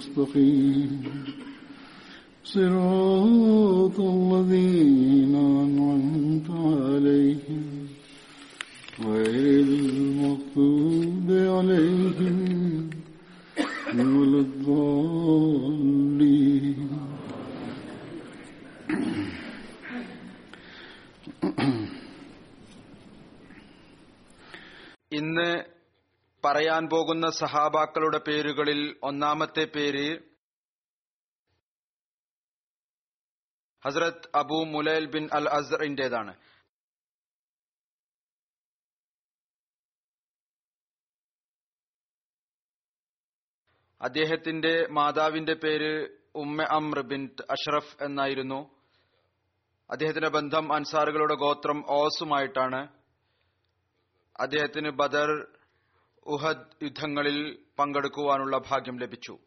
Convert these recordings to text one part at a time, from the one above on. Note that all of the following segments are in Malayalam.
المستقيم. صراط الذين أنعمت عليهم غير المغضوب عليهم. പറയാൻ പോകുന്ന സഹാബാക്കളുടെ പേരുകളിൽ ഒന്നാമത്തെ പേര് Hazrat Abu Mulail bin al അസറിന്റേതാണ്. അദ്ദേഹത്തിന്റെ മാതാവിന്റെ പേര് ഉമ്മ അമ്ര ബിൻ അഷ്റഫ് എന്നായിരുന്നു. അദ്ദേഹത്തിന്റെ ബന്ധം അൻസാറുകളുടെ ഗോത്രം ഓസുമായിട്ടാണ്. അദ്ദേഹത്തിന് ബദർ ഉഹദ് യുദ്ധങ്ങളിൽ പങ്കെടുക്കുവാനുള്ള ഭാഗ്യം ലഭിച്ചു.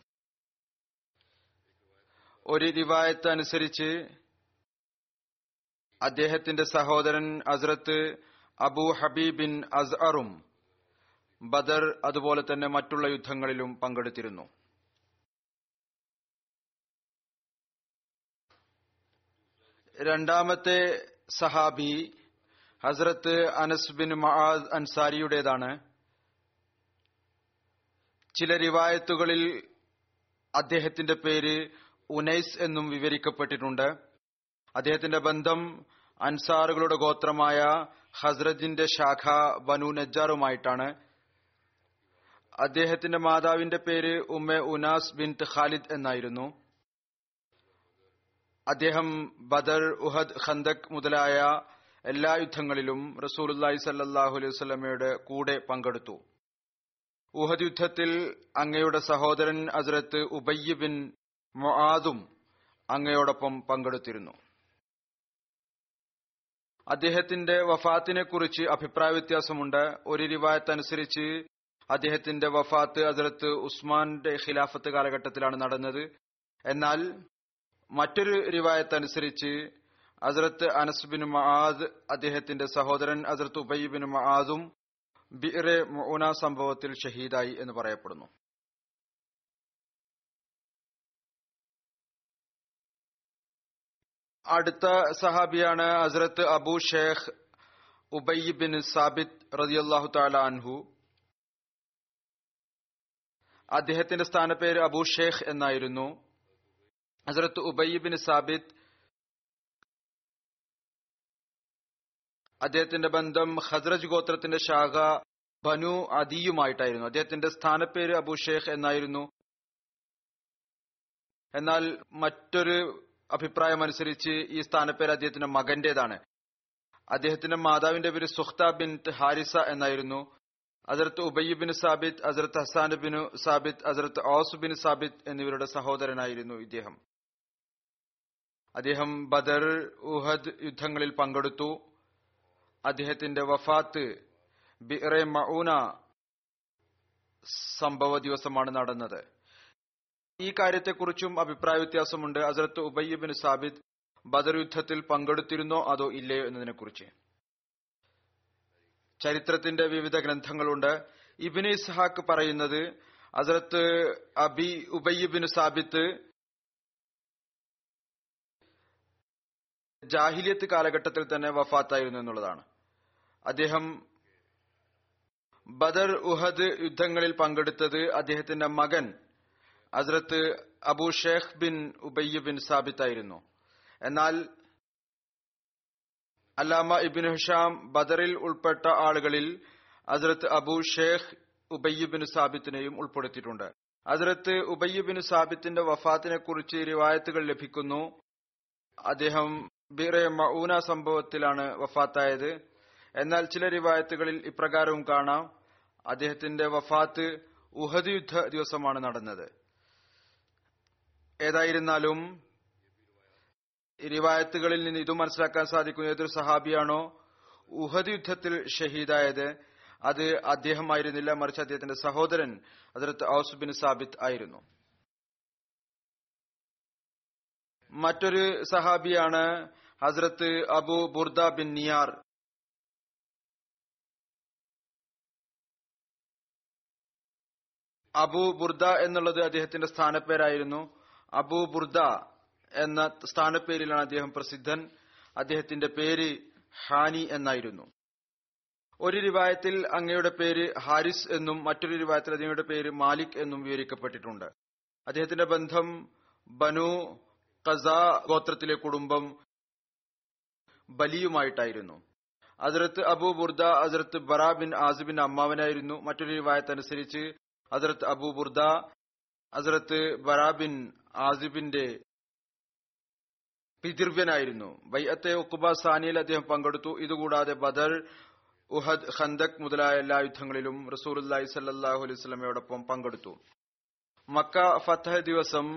ഒരു റിവായത്ത് അനുസരിച്ച് അദ്ദേഹത്തിന്റെ സഹോദരൻ അസ്രത്ത് അബു ഹബീബിൻ അസ്അറും ബദർ അതുപോലെ തന്നെ മറ്റുള്ള യുദ്ധങ്ങളിലും പങ്കെടുത്തിരുന്നു. രണ്ടാമത്തെ സഹാബി ഹസ്രത്ത് അനസ് ബിൻ മഹാദ് അൻസാരിയുടേതാണ്. ചില റിവായത്തുകളിൽ അദ്ദേഹത്തിന്റെ പേര് ഉനൈസ് എന്നും വിവരിക്കപ്പെട്ടിട്ടുണ്ട്. അദ്ദേഹത്തിന്റെ ബന്ധം അൻസാറുകളുടെ ഗോത്രമായ ഹസ്രജിന്റെ ശാഖ ബനു നജ്ജാറുമായിട്ടാണ്. അദ്ദേഹത്തിന്റെ മാതാവിന്റെ പേര് ഉമ്മ ഉനാസ് ബിൻ ഖാലിദ് എന്നായിരുന്നു. അദ്ദേഹം ബദർ ഉഹദ് ഖന്തക് മുതലായ എല്ലാ യുദ്ധങ്ങളിലും റസൂൽ സല്ലാഹു അലൈഹി വസല്ലമയുടെ കൂടെ പങ്കെടുത്തു. ഉഹദ് യുദ്ധത്തിൽ അങ്ങയുടെ സഹോദരൻ അസരത്ത് ഉബയ്യ ബിൻ മൊആദും അങ്ങയോടൊപ്പം പങ്കെടുത്തിരുന്നു. അദ്ദേഹത്തിന്റെ വഫാത്തിനെ കുറിച്ച് അഭിപ്രായ വ്യത്യാസമുണ്ട്. ഒരു റിവായത്ത് അനുസരിച്ച് അദ്ദേഹത്തിന്റെ വഫാത്ത് അസരത്ത് ഉസ്മാന്റെ ഖിലാഫത്ത് കാലഘട്ടത്തിലാണ് നടന്നത്. എന്നാൽ മറ്റൊരു റിവായത്ത് അനുസരിച്ച് അസരത്ത് അനസ് ബിൻ മഹാദ് അദ്ദേഹത്തിന്റെ സഹോദരൻ അസരത്ത് ഉബൈ ബിൻ മഹാദും ബിറെ മൊന സംഭവത്തിൽ ഷഹീദായി എന്ന് പറയപ്പെടുന്നു. അടുത്ത സഹാബിയാണ് Hazrat Abu Sheikh Ubai bin Sabit റതിയല്ലാഹു താല അൻഹു. അദ്ദേഹത്തിന്റെ സ്ഥാനപ്പേര് അബു ഷേഖ് എന്നായിരുന്നു. ഹസ്രത്ത് ഉബൈ ബിൻ സാബിത് അദ്ദേഹത്തിന്റെ ബന്ധം ഹസ്രജ് ഗോത്രത്തിന്റെ ശാഖ ബനു അദിയുമായിട്ടായിരുന്നു. അദ്ദേഹത്തിന്റെ സ്ഥാനപ്പേര് അബു ഷേഖ് എന്നായിരുന്നു. എന്നാൽ മറ്റൊരു അഭിപ്രായം അനുസരിച്ച് ഈ സ്ഥാനപ്പേര് അദ്ദേഹത്തിന്റെ മകന്റേതാണ്. അദ്ദേഹത്തിന്റെ മാതാവിന്റെ പേര് സുഖ്ത ബിൻ ഹാരിസ എന്നായിരുന്നു. Hazrat Ubayya bin Sabit Hazrat Hassan bin Sabit Hazrat Aws bin Sabit എന്നിവരുടെ സഹോദരനായിരുന്നു ഇദ്ദേഹം. അദ്ദേഹം ബദർ ഉഹദ് യുദ്ധങ്ങളിൽ പങ്കെടുത്തു. അദ്ദേഹത്തിന്റെ വഫാത്ത് ബിറെ മൌന സംഭവ ദിവസമാണ് നടന്നത്. ഈ കാര്യത്തെക്കുറിച്ചും അഭിപ്രായ വ്യത്യാസമുണ്ട്. അസരത്ത് ഉബയ്യബിൻ സാബിദ് ബദർ യുദ്ധത്തിൽ പങ്കെടുത്തിരുന്നോ അതോ ഇല്ലയോ എന്നതിനെക്കുറിച്ച്. ചരിത്രത്തിന്റെ വിവിധ ഗ്രന്ഥങ്ങളുണ്ട്. ഇബിന് ഇസ്ഹാക്ക് പറയുന്നത് അസരത്ത് അബി ഉബയ്യബിൻ സാബിത്ത് ജാഹിലിയത്ത് കാലഘട്ടത്തിൽ തന്നെ വഫാത്തായിരുന്നു എന്നുള്ളതാണ്. അദ്ദേഹം ബദർ ഉഹദ് യുദ്ധങ്ങളിൽ പങ്കെടുത്തത് അദ്ദേഹത്തിന്റെ മകൻ Hazrat Abu Sheikh bin Ubayya bin Sabit ആയിരുന്നു. എന്നാൽ അല്ലാമ ഇബിൻ ഹുഷാം ബദറിൽ ഉൾപ്പെട്ട ആളുകളിൽ Hazrat Abu Sheikh Ubayya bin സാബിത്തിനെയും ഉൾപ്പെടുത്തിയിട്ടുണ്ട്. അസ്രത്ത് ഉബയ്യ ബിൻ സാബിത്തിന്റെ വഫാത്തിനെ കുറിച്ച് റിവായത്തുകൾ ലഭിക്കുന്നു. അദ്ദേഹം ബിറെ മൌന സംഭവത്തിലാണ് വഫാത്തായത്. എന്നാൽ ചില റിവായത്തുകളിൽ ഇപ്രകാരവും കാണാം. അദ്ദേഹത്തിന്റെ വഫാത്ത് ഉഹദ് യുദ്ധ ദിവസമാണ് നടന്നത്. ഏതായിരുന്നാലും റിവായത്തുകളിൽ നിന്ന് ഇത് മനസ്സിലാക്കാൻ സാധിക്കും ഏതൊരു സഹാബിയാണോ ഉഹദ് യുദ്ധത്തിൽ ഷഹീദായത് അത് അദ്ദേഹമായിരുന്നില്ല മറിച്ച് അദ്ദേഹത്തിന്റെ സഹോദരൻ അതിർത്ത് ഔസ് ബിൻ സാബിത്ത് ആയിരുന്നു. മറ്റൊരു സഹാബിയാണ് Hazrat Abu Burda bin Niyar. Abu Burda എന്നുള്ളത് അദ്ദേഹത്തിന്റെ സ്ഥാനപ്പേരായിരുന്നു. അബു ബുർദ എന്ന സ്ഥാനപ്പേരിലാണ് അദ്ദേഹം പ്രസിദ്ധൻ. അദ്ദേഹത്തിന്റെ പേര് ഹാനി എന്നായിരുന്നു. ഒരു രൂപായത്തിൽ അങ്ങയുടെ പേര് ഹാരിസ് എന്നും മറ്റൊരു രൂപായത്തിൽ അങ്ങയുടെ പേര് മാലിക് എന്നും വിവരിക്കപ്പെട്ടിട്ടുണ്ട്. അദ്ദേഹത്തിന്റെ ബന്ധം ബനു കസ ഗോത്രത്തിലെ കുടുംബം ബലിയുമായിട്ടായിരുന്നു. അതിർത്ത് അബു ബുർദ അതിർത്ത് ബറാ ബിൻ ആസിബിന്റെ അമ്മാവനായിരുന്നു. മറ്റൊരു റിവായത്ത് അതിർത്ത് അബു ബുർദ ഹസ്രത്ത് ബറാബിൻ ആസിബിന്റെ പിതൃവ്യനായിരുന്നു. ബൈഅത്തെ ഉക്കുബ സാനിയിൽ അദ്ദേഹം പങ്കെടുത്തു. ഇതുകൂടാതെ ബദർ ഉഹദ് ഖന്തക് മുതലായ എല്ലാ യുദ്ധങ്ങളിലും റസൂലുല്ലാഹി സല്ലാഹു അലൈഹി സ്വലമയോടൊപ്പം പങ്കെടുത്തു. മക്ക ഫത്തഹ് ദിവസം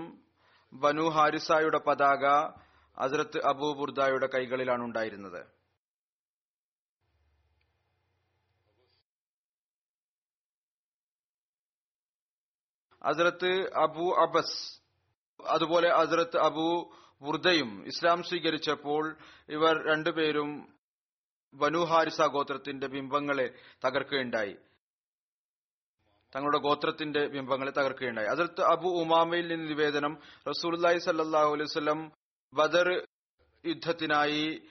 ബനു ഹാരിസായുടെ പതാക ഹസ്രത്ത് അബൂ ബുർദായുടെ കൈകളിലാണ് ഉണ്ടായിരുന്നത് ഹസ്രത്ത് അബു അബസ് അതുപോലെ ഹസ്രത്ത് അബു ബുർദയും ഇസ്ലാം സ്വീകരിച്ചപ്പോൾ ഇവർ രണ്ടുപേരും ബനു ഹാരിസ ഗോത്രത്തിന്റെ ബിംബങ്ങളെ തകർക്കുകയുണ്ടായി. തങ്ങളുടെ ഗോത്രത്തിന്റെ ബിംബങ്ങളെ തകർക്കുകയുണ്ടായി. അതിർത്ത് അബു ഉമാമയിൽ നിന്ന് നിവേദനം റസൂലി സല്ലാഹു അലൈഹി വസ്ലം ബദർ യുദ്ധത്തിനായി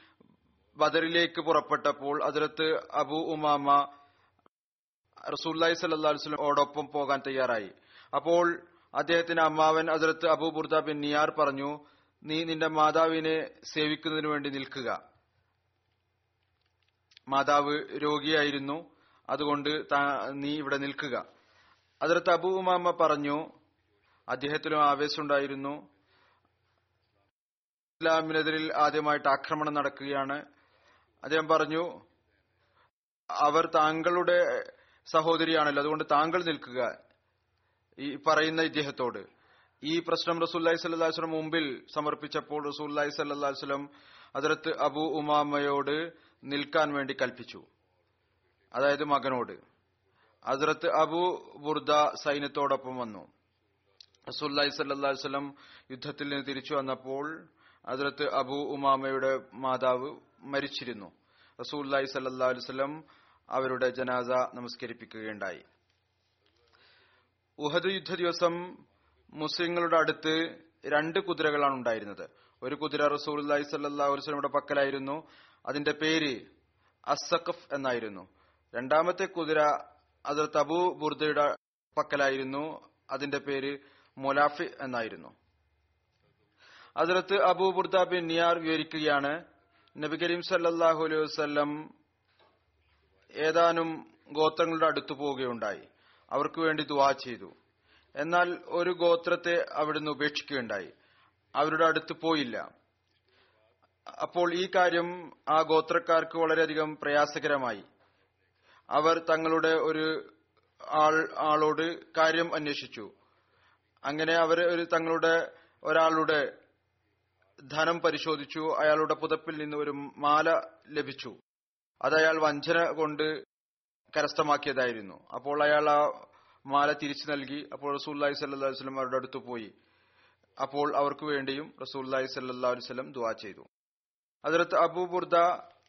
ബദറിലേക്ക് പുറപ്പെട്ടപ്പോൾ അതിർത്ത് അബു ഉമാമ റസൂല്ലി സല്ലാ അലുസ്ലം ഓടൊപ്പം പോകാൻ തയ്യാറായി. അപ്പോൾ അദ്ദേഹത്തിന്റെ അമ്മാവൻ അതിർത്ത് അബൂബുർദ ബിൻ നിയാർ പറഞ്ഞു നീ നിന്റെ മാതാവിനെ സേവിക്കുന്നതിനു വേണ്ടി നിൽക്കുക. മാതാവ് രോഗിയായിരുന്നു. അതുകൊണ്ട് നീ ഇവിടെ നിൽക്കുക. അതിർത്ത് അബൂമാമ പറഞ്ഞു അദ്ദേഹത്തിനും ആവേശമുണ്ടായിരുന്നു. ഇസ്ലാമിനെതിരിൽ ആദ്യമായിട്ട് ആക്രമണം നടക്കുകയാണ്. അദ്ദേഹം പറഞ്ഞു അവർ താങ്കളുടെ സഹോദരിയാണല്ലോ. അതുകൊണ്ട് താങ്കൾ നിൽക്കുക. ഈ പറയുന്ന ഇദ്ദേഹത്തോട്. ഈ പ്രശ്നം റസൂല്ലായി സല്ലാസ്ലം മുമ്പിൽ സമർപ്പിച്ചപ്പോൾ റസൂല്ലായി സല്ലാസ്ലം അതിർത്ത് അബു ഉമാമയോട് നിൽക്കാൻ വേണ്ടി കൽപ്പിച്ചു. അതായത് മകനോട്. അതിർത്ത് അബു ബുർദ സൈന്യത്തോടൊപ്പം വന്നു. റസൂല്ലായി സല്ലാസ്ലം യുദ്ധത്തിൽ നിന്ന് തിരിച്ചു വന്നപ്പോൾ അതിർത്ത് അബു ഉമാമയുടെ മാതാവ് മരിച്ചിരുന്നു. റസൂല്ലായി സല്ലാ അലുവലം അവരുടെ ജനാസ നമസ്കരിപ്പിക്കുകയുണ്ടായി. ഉഹദ് യുദ്ധ ദിവസം മുസ്ലിങ്ങളുടെ അടുത്ത് രണ്ട് കുതിരകളാണ് ഉണ്ടായിരുന്നത്. ഒരു കുതിര റസൂലി സല്ലാ വസ്ലമിയുടെ പക്കലായിരുന്നു. അതിന്റെ പേര് അസഖഫ് എന്നായിരുന്നു. രണ്ടാമത്തെ കുതിര അത് തബു ബുർദയുടെ പക്കലായിരുന്നു. അതിന്റെ പേര് മൊലാഫി എന്നായിരുന്നു. Hazrat Abu Burda bin Niyar വിവരിക്കുകയാണ് നബി കരീം സല്ലാഹു അലൈഹി വസ്ല്ലം ഏതാനും ഗോത്രങ്ങളുടെ അടുത്തു പോവുകയുണ്ടായി. അവർക്ക് വേണ്ടി ദുവാ ചെയ്തു. എന്നാൽ ഒരു ഗോത്രത്തെ അവിടുന്ന് ഉപേക്ഷിക്കുകയുണ്ടായി. അവരുടെ അടുത്ത് പോയില്ല. അപ്പോൾ ഈ കാര്യം ആ ഗോത്രക്കാർക്ക് വളരെയധികം പ്രയാസകരമായി. അവർ തങ്ങളുടെ ഒരു ആൾ ആളോട് കാര്യം അന്വേഷിച്ചു. അങ്ങനെ അവർ ഒരു തങ്ങളുടെ ഒരാളുടെ ധനം പരിശോധിച്ചു. അയാളുടെ പുതപ്പിൽ നിന്ന് ഒരു മാല ലഭിച്ചു. അത് അയാൾ വഞ്ചന കൊണ്ട് കരസ്ഥമാക്കിയതായിരുന്നു. അപ്പോൾ അയാൾ ആ മാല തിരിച്ചു നൽകി. അപ്പോൾ റസൂല്ലായി സല്ലാ വസ്ലം അവരുടെ അടുത്ത് പോയി. അപ്പോൾ അവർക്ക് വേണ്ടിയും റസൂല്ലായി സല്ലാ വസ്ലം ദുവാ ചെയ്തു. അതിർത്ത് അബൂബുർദ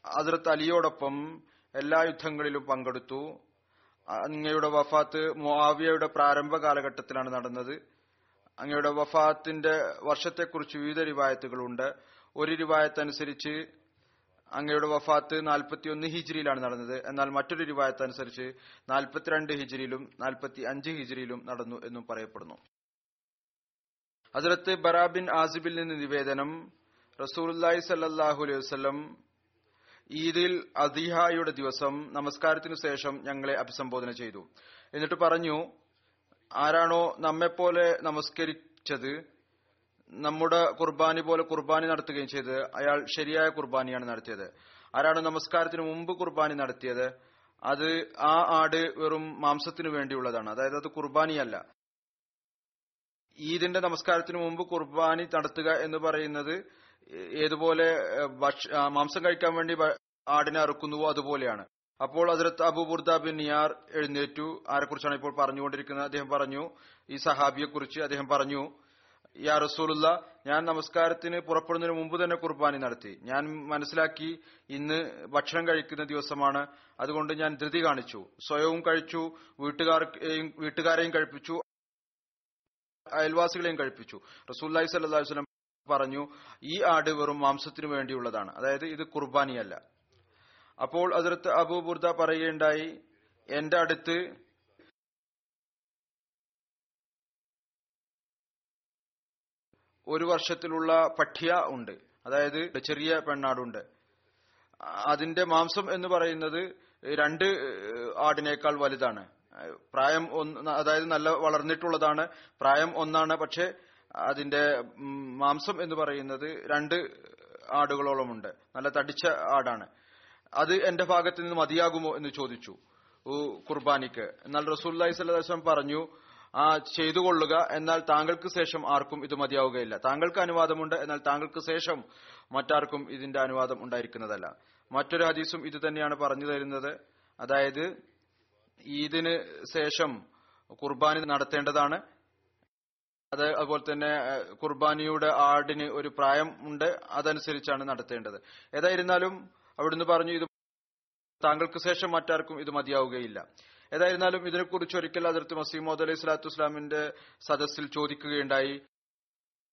അതിർത്ത് അലിയോടൊപ്പം എല്ലാ യുദ്ധങ്ങളിലും പങ്കെടുത്തു. അങ്ങയുടെ വഫാത്ത് മുആവിയയുടെ പ്രാരംഭ കാലഘട്ടത്തിലാണ് നടന്നത്. അങ്ങയുടെ വഫാത്തിന്റെ വർഷത്തെക്കുറിച്ച് വിവിധ റിവായത്തുകളുണ്ട്. ഒരു റിവായത്ത് അനുസരിച്ച് അങ്ങയുടെ വഫാത്ത് നാൽപ്പത്തിയൊന്ന് ഹിജ്രിയിലാണ് നടന്നത്. എന്നാൽ മറ്റൊരു രൂപായത്ത് അനുസരിച്ച് നാൽപ്പത്തിരണ്ട് ഹിജ്രിയിലും നാൽപ്പത്തി അഞ്ച് ഹിജ്രിയിലും നടന്നു എന്നും പറയപ്പെടുന്നു. ഹസരത്ത് ബറാബിൻ ആസിബിൽ നിന്ന് നിവേദനം റസൂലുല്ലായി സല്ലാഹു അലൈഹി വസ്ലം ഈദിൽ അദിഹായുടെ ദിവസം നമസ്കാരത്തിനു ശേഷം ഞങ്ങളെ അഭിസംബോധന ചെയ്തു. എന്നിട്ട് പറഞ്ഞു ആരാണോ നമ്മെപ്പോലെ നമസ്കരിച്ചത് നമ്മുടെ കുർബാനി പോലെ കുർബാനി നടത്തുകയും ചെയ്തത് അയാൾ ശരിയായ കുർബാനിയാണ് നടത്തിയത്. ആരാണ് നമസ്കാരത്തിന് മുമ്പ് കുർബാനി നടത്തിയത്? അത് ആ ആട് വെറും മാംസത്തിനു വേണ്ടിയുള്ളതാണ്. അതായത് അത് കുർബാനിയല്ല. ഈദിന്റെ നമസ്കാരത്തിന് മുമ്പ് കുർബാനി നടത്തുക എന്ന് പറയുന്നത് ഏതുപോലെ മാംസം കഴിക്കാൻ വേണ്ടി ആടിനെ അറുക്കുന്നുവോ അതുപോലെയാണ്. അപ്പോൾ അതിർത്ത് അബുബുർദ ബിൻ നിയാർ എഴുന്നേറ്റു. ആരെക്കുറിച്ചാണ് ഇപ്പോൾ പറഞ്ഞുകൊണ്ടിരിക്കുന്നത്? അദ്ദേഹം പറഞ്ഞു ഈ സഹാബിയെക്കുറിച്ച് അദ്ദേഹം പറഞ്ഞു യാ റസൂലുള്ള ഞാൻ നമസ്കാരത്തിന് പുറപ്പെടുന്നതിന് മുമ്പ് തന്നെ കുർബാനി നടത്തി. ഞാൻ മനസ്സിലാക്കി ഇന്ന് ഭക്ഷണം കഴിക്കുന്ന ദിവസമാണ്. അതുകൊണ്ട് ഞാൻ ധൃതി കാണിച്ചു. സ്വയവും കഴിച്ചു വീട്ടുകാർക്കെയും വീട്ടുകാരെയും കഴിപ്പിച്ചു അയൽവാസികളെയും കഴിപ്പിച്ചു. അലൈഹി വസല്ലം പറഞ്ഞു ഈ ആട് വെറും മാംസത്തിന് വേണ്ടിയുള്ളതാണ്. അതായത് ഇത് കുർബാനിയല്ല. അപ്പോൾ അതിർത്ത് അബൂബുർദ പറയുകയുണ്ടായി എന്റെ അടുത്ത് ഒരു വർഷത്തിലുള്ള പഠ്യ ഉണ്ട്. അതായത് ചെറിയ പെണ്ണാടുണ്ട്. അതിന്റെ മാംസം എന്ന് പറയുന്നത് രണ്ട് ആടിനേക്കാൾ വലുതാണ്. പ്രായം ഒന്ന് അതായത് നല്ല വളർന്നിട്ടുള്ളതാണ്. പ്രായം ഒന്നാണ്. പക്ഷെ അതിന്റെ മാംസം എന്ന് പറയുന്നത് രണ്ട് ആടുകളോളമുണ്ട്. നല്ല തടിച്ച ആടാണ്. അത് എന്റെ ഭാഗത്ത് നിന്ന് മതിയാകുമോ എന്ന് ചോദിച്ചു കുർബാനിക്ക് എന്നാൽ റസൂല്ലി സ്വലം പറഞ്ഞു ചെയ്തു കൊള്ളുക എന്നാൽ താങ്കൾക്ക് ശേഷം ആർക്കും ഇത് മതിയാവുകയില്ല. താങ്കൾക്ക് അനുവാദമുണ്ട്. എന്നാൽ താങ്കൾക്ക് ശേഷം മറ്റാർക്കും ഇതിന്റെ അനുവാദം ഉണ്ടായിരിക്കുന്നതല്ല. മറ്റൊരു ഹദീസും ഇത് തന്നെയാണ് പറഞ്ഞു തരുന്നത്. അതായത് ഈദിന് ശേഷം കുർബാനി നടത്തേണ്ടതാണ്. അത് അതുപോലെ തന്നെ കുർബാനിയുടെ ആടിന് ഒരു പ്രായം ഉണ്ട്. അതനുസരിച്ചാണ് നടത്തേണ്ടത്. ഏതായിരുന്നാലും അവിടുന്ന് പറഞ്ഞു ഇത് താങ്കൾക്ക് ശേഷം മറ്റാർക്കും ഇത് മതിയാവുകയില്ല. ഏതായിരുന്നാലും ഇതിനെക്കുറിച്ച് ഒരിക്കൽ അതിർത്ത് മസീമോദ് അലൈഹി സ്വലാത്തു വസ്സലാമിന്റെ സദസ്സിൽ ചോദിക്കുകയുണ്ടായി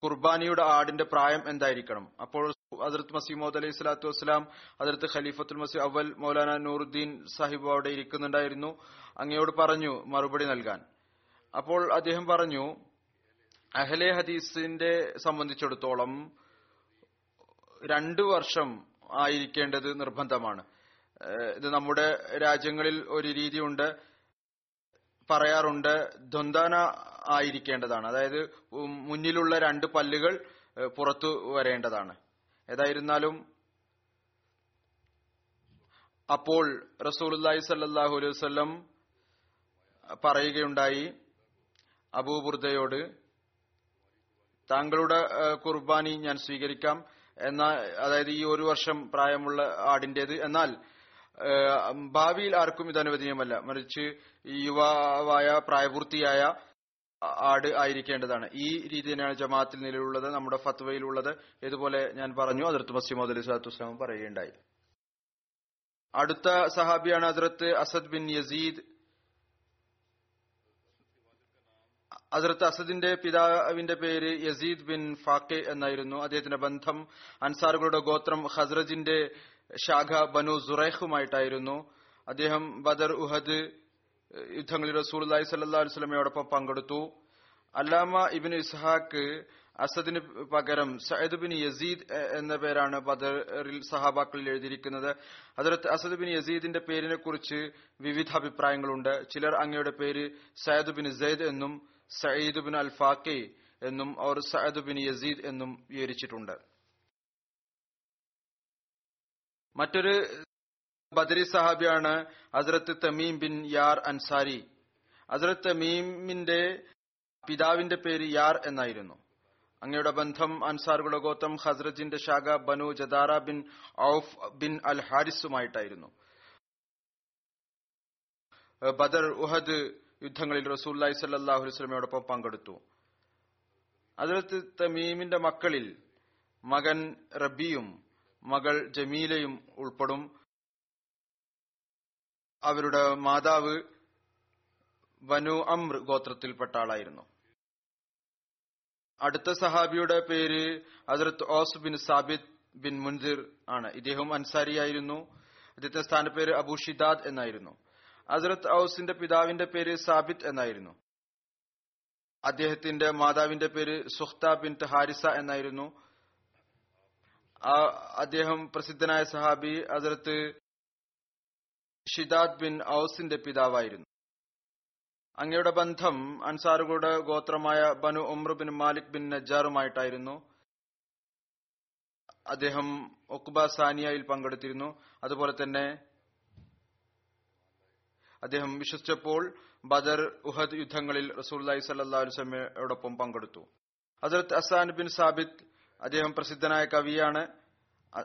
കുർബാനിയുടെ ആടിന്റെ പ്രായം എന്തായിരിക്കണം? അപ്പോൾ അതിർത്ത് മസീമോദ് അലൈഹി സ്വലാത്തു വസ്സലാം അതിർത്ത് ഖലീഫത്തുൽ മസീ അവൽ മൗലാന നൂറുദ്ദീൻ സാഹിബ് അവിടെ ഇരിക്കുന്നുണ്ടായിരുന്നു. അങ്ങയോട് പറഞ്ഞു മറുപടി നൽകാൻ. അപ്പോൾ അദ്ദേഹം പറഞ്ഞു അഹലെ ഹദീസിന്റെ സംബന്ധിച്ചിടത്തോളം രണ്ടു വർഷം ആയിരിക്കേണ്ടത് നിർബന്ധമാണ്. ഇത് നമ്മുടെ രാജ്യങ്ങളിൽ ഒരു രീതിയുണ്ട് പറയാറുണ്ട് ദ്വന്ദാന ആയിരിക്കേണ്ടതാണ്. അതായത് മുന്നിലുള്ള രണ്ട് പല്ലുകൾ പുറത്തു വരേണ്ടതാണ്. ഏതായിരുന്നാലും അപ്പോൾ റസൂലുല്ലാഹി സല്ലാഹു അലൈഹി വസ്ലം പറയുകയുണ്ടായി അബൂബുർദയോട് താങ്കളുടെ കുർബാനി ഞാൻ സ്വീകരിക്കാം. എന്നാൽ അതായത് ഈ ഒരു വർഷം പ്രായമുള്ള ആടിന്റേത്. എന്നാൽ ഭാവിയിൽ ആർക്കും ഇത് അനുവദനീയമല്ല. മറിച്ച് യുവാവായ പ്രായപൂർത്തിയായ ആട് ആയിരിക്കേണ്ടതാണ്. ഈ രീതി തന്നെയാണ് ജമാഅത്തിൽ നിലവിലുള്ളത് നമ്മുടെ ഫത്വയിലുള്ളത്. ഇതുപോലെ ഞാൻ പറഞ്ഞു അതിർത്ത് മസീമദ് അലി സ്വലാത്തു വസ്ലാം പറയുകയുണ്ടായി. അടുത്ത സഹാബിയാണ് അതിർത്ത് അസദ് ബിൻ യസീദ്. അതിർത്ത് അസദിന്റെ പിതാവിന്റെ പേര് യസീദ് ബിൻ ഫാക്കെ എന്നായിരുന്നു. അദ്ദേഹത്തിന്റെ ബന്ധം അൻസാറുകളുടെ ഗോത്രം ഹസ്രജിന്റെ ശാഖ ബനു സുറൈഖുമായിട്ടായിരുന്നു. അദ്ദേഹം ബദർ ഉഹദ് യുദ്ധങ്ങളിൽ റസൂൽ അലൈഹി സല്ലാ അലുസ്ലമയോടൊപ്പം പങ്കെടുത്തു. അല്ലാമ ഇബിൻ ഇസ്ഹാഖ് അസദിന് പകരം സയ്യിദ് ബിൻ യസീദ് എന്ന പേരാണ് ബദറിൽ സഹാബാക്കളിൽ എഴുതിയിരിക്കുന്നത്. അതിലത്ത് അസദ് ബിൻ യസീദിന്റെ പേരിനെ കുറിച്ച് വിവിധ അഭിപ്രായങ്ങളുണ്ട്. ചിലർ അങ്ങയുടെ പേര് സയ്യിദ് ബിൻ സെയ്ദ് എന്നും സയ്യിദ് ബിൻ അൽ ഫാക്കെ എന്നും അവർ സയ്യിദ് ബിൻ യസീദ് എന്നും വിവരിച്ചിട്ടുണ്ട്. മറ്റൊരു ബദരി സഹാബിയാണ് ഹസ്രത്ത് തമീം ബിൻ യാർ അൻസാരി. ഹസ്രത്ത് തമീമിന്റെ പിതാവിന്റെ പേര് യാർ എന്നായിരുന്നു. അങ്ങയുടെ ബന്ധം അൻസാറുകളുടെ ഗോത്രം ഹസ്രജിന്റെ ശാഖ Banu Jadara bin Awf bin al ഹാരിസുമായിട്ടായിരുന്നു. Badr Uhud യുദ്ധങ്ങളിൽ റസൂല്ലായി സല്ലാഹു വസ്ലമയോടൊപ്പം പങ്കെടുത്തു. അതിർത്ത് തമീമിന്റെ മക്കളിൽ മകൻ റബിയും മകൾ ജമീലയും ഉൾപ്പെടും. അവരുടെ മാതാവ് ബനു അമ്ര ഗോത്രത്തിൽപ്പെട്ട ആളായിരുന്നു അടുത്ത സഹാബിയുടെ പേര് Hazrat Aus bin Sabit bin Munzir ആണ്. ഇദ്ദേഹം അൻസാരിയായിരുന്നു. അദ്ദേഹത്തെ സ്ഥാനപ്പേര് അബു ഷിദാദ് എന്നായിരുന്നു. ഹസരത്ത് ഔസിന്റെ പിതാവിന്റെ പേര് സാബിത്ത് എന്നായിരുന്നു. അദ്ദേഹത്തിന്റെ മാതാവിന്റെ പേര് സുഖ്ത ബിൻ ഹാരിസ എന്നായിരുന്നു. അദ്ദേഹം പ്രസിദ്ധനായ സഹാബി അതിർത്ത് ഷിദാദ് ബിൻ ഔസിന്റെ പിതാവായിരുന്നു. അങ്ങയുടെ ബന്ധം അൻസാറുകളുടെ ഗോത്രമായ Banu Umra bin Malik bin നജാറുമായിട്ടായിരുന്നു അദ്ദേഹം ഒക്ബ സാനിയയിൽ പങ്കെടുത്തിരുന്നു. അതുപോലെ തന്നെ അദ്ദേഹം വിശ്വസിച്ചപ്പോൾ ബദർ ഉഹദ് യുദ്ധങ്ങളിൽ റസൂല്ലി സല്ലാ വസ്ലമയോടൊപ്പം പങ്കെടുത്തു. ഹസരത്ത് അസാൻ ബിൻ സാബിത്ത് അദ്ദേഹം പ്രസിദ്ധനായ കവിയാണ്.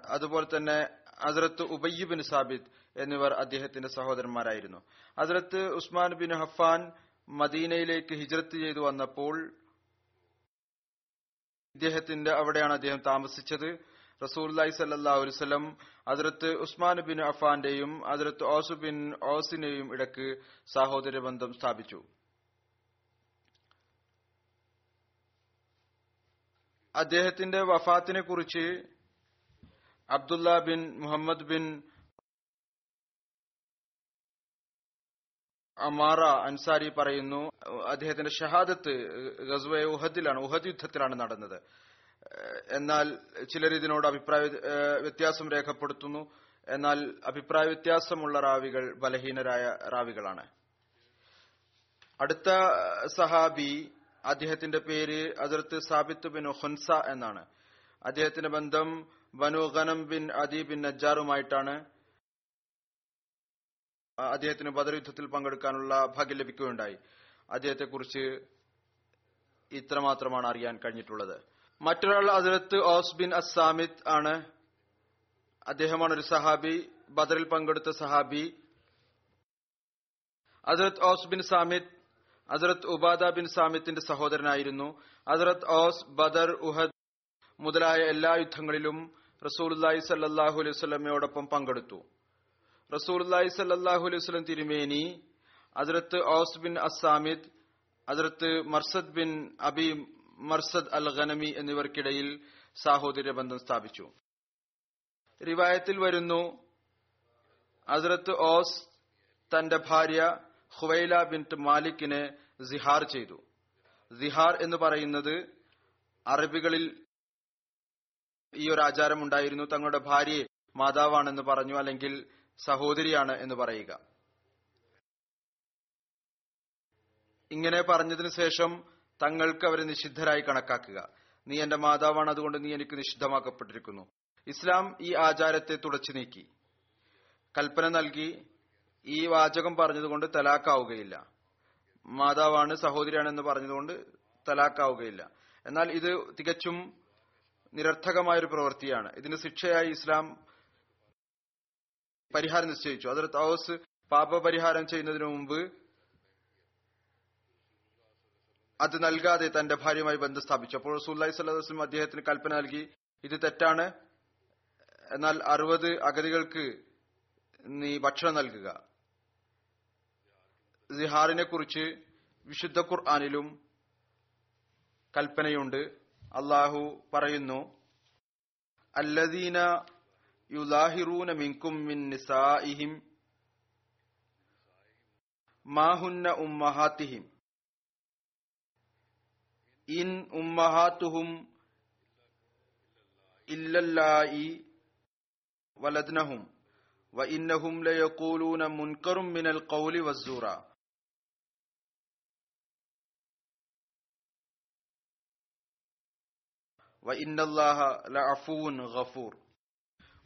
അതുപോലെ തന്നെ ഹസരത്ത് ഉബയ്യ ബിൻ സാബിദ് എന്നിവർ അദ്ദേഹത്തിന്റെ സഹോദരന്മാരായിരുന്നു. ഹസരത്ത് ഉസ്മാൻ ബിൻ ഹഫാൻ മദീനയിലേക്ക് ഹിജ്രത്ത് ചെയ്തു വന്നപ്പോൾ ഇദ്ദേഹത്തിന്റെ അവിടെയാണ് അദ്ദേഹം താമസിച്ചത്. റസൂല്ലായി സല്ലാഹു വസ്ലം അതിർത്ത് ഉസ്മാൻ ബിൻ അഫാന്റെയും അതിർത്ത് ഓസു ബിൻ ഓസിനെയും ഇടയ്ക്ക് സാഹോദര്യ ബന്ധം സ്ഥാപിച്ചു. അദ്ദേഹത്തിന്റെ വഫാത്തിനെ കുറിച്ച് Abdullah bin Muhammad bin Amara Ansari പറയുന്നു അദ്ദേഹത്തിന്റെ ഷഹാദത്ത് ഗസ്വ ഉഹദിലാണ് ഉഹദ് യുദ്ധത്തിലാണ് നടന്നത്. എന്നാൽ ചിലർ ഇതിനോട് അഭിപ്രായ വ്യത്യാസം രേഖപ്പെടുത്തുന്നു. എന്നാൽ അഭിപ്രായ വ്യത്യാസമുള്ള റാവികൾ ബലഹീനരായ റാവികളാണ്. അടുത്ത സഹാബി അദ്ദേഹത്തിന്റെ പേര് അതിർത്ത് സാബിത്ത് ബിൻ ഹുൻസ എന്നാണ്. അദ്ദേഹത്തിന്റെ ബന്ധം ബനു ഖനം ബിൻ അദി ബിൻ നജ്ജാറുമായിട്ടാണ്. അദ്ദേഹത്തിന് ബദർ യുദ്ധത്തിൽ പങ്കെടുക്കാനുള്ള ഭാഗ്യം ലഭിക്കുകയുണ്ടായി. അദ്ദേഹത്തെക്കുറിച്ച് ഇത്രമാത്രമാണ് അറിയാൻ കഴിഞ്ഞിട്ടുള്ളത്. മറ്റൊരാൾ അതിർത്ത് ഓസ് ബിൻ അസാമിദ് ആണ്. അദ്ദേഹമാണ് ഒരു സഹാബി ബദറിൽ പങ്കെടുത്ത സഹാബി. അതിർത്ത് Aus bin Samid Hazrat Ubada bin സാമിത്തിന്റെ സഹോദരനായിരുന്നു. അസറത്ത് ഓസ് ബദർ ഉഹദ് മുതലായ എല്ലാ യുദ്ധങ്ങളിലും റസൂലുല്ലാഹി സല്ലാഹു അലൈഹി സ്വലമയോടൊപ്പം പങ്കെടുത്തു. റസൂലുല്ലാഹി സല്ലാഹു അലൈഹി സ്വലം തിരുമേനി Hazrat Aws bin Asamid Hazrat Marsad bin Abi Marsad al Ghanami എന്നിവർക്കിടയിൽ സാഹോദര്യ ബന്ധം സ്ഥാപിച്ചു. റിവായത്തിൽ വരുന്നു അസരത്ത് ഓസ് തന്റെ ഭാര്യ ഹുവൈല ബിൻ മാലിക്കിനെ സിഹാർ ചെയ്തു. സിഹാർ എന്ന് പറയുന്നത് അറബികളിൽ ഈ ഒരു ആചാരം ഉണ്ടായിരുന്നു തങ്ങളുടെ ഭാര്യയെ മാതാവാണെന്ന് പറഞ്ഞു അല്ലെങ്കിൽ സഹോദരിയാണ് എന്ന് പറയുക. ഇങ്ങനെ പറഞ്ഞതിന് ശേഷം തങ്ങൾക്ക് അവരെ നിഷിദ്ധരായി കണക്കാക്കുക. നീ എന്റെ മാതാവാണ് അതുകൊണ്ട് നീ എനിക്ക് നിഷിദ്ധമാക്കപ്പെട്ടിരിക്കുന്നു. ഇസ്ലാം ഈ ആചാരത്തെ തുടച്ചു നീക്കി. കൽപ്പന നൽകി ഈ വാചകം പറഞ്ഞതുകൊണ്ട് തലാക്കാവുകയില്ല. മാതാവാണ് സഹോദരിയാണ് എന്ന് പറഞ്ഞതുകൊണ്ട് തലാക്കാവുകയില്ല. എന്നാൽ ഇത് തികച്ചും നിരർത്ഥകമായ ഒരു പ്രവൃത്തിയാണ്. ഇതിന് ശിക്ഷയായി ഇസ്ലാം പരിഹാരം നിശ്ചയിച്ചു. അതിൽ തൗസ് പാപപരിഹാരം ചെയ്യുന്നതിന് മുമ്പ് അത് നൽകാതെ തന്റെ ഭാര്യയുമായി ബന്ധം സ്ഥാപിച്ചു. അപ്പോൾ റസൂല്ലി സ്വല്ലം അദ്ദേഹത്തിന് കൽപ്പന നൽകി ഇത് തെറ്റാണ്. എന്നാൽ അറുപത് അഗതികൾക്ക് നീ ഭക്ഷണം നൽകുക. സിഹാറിനെ കുറിച്ച് വിശുദ്ധ ഖുർആാനിലും കൽപ്പനയുണ്ട്. അള്ളാഹു പറയുന്നു അല്ലദീന യുലാഹിറൂന മിൻകും മിൻ നിസാഇഹിം മാഹുന്ന ഉമ്മഹാത്തിഹിം. ഇൻ ഉമ്മഹാത്തുഹും ഇല്ലല്ലായി വലദ്നഹും വഇന്നഹും ലയഖൂലൂന മുൻകറും മിനൽ ഖൗലി വസ്സൂറ. وإن الله لعفو غفور.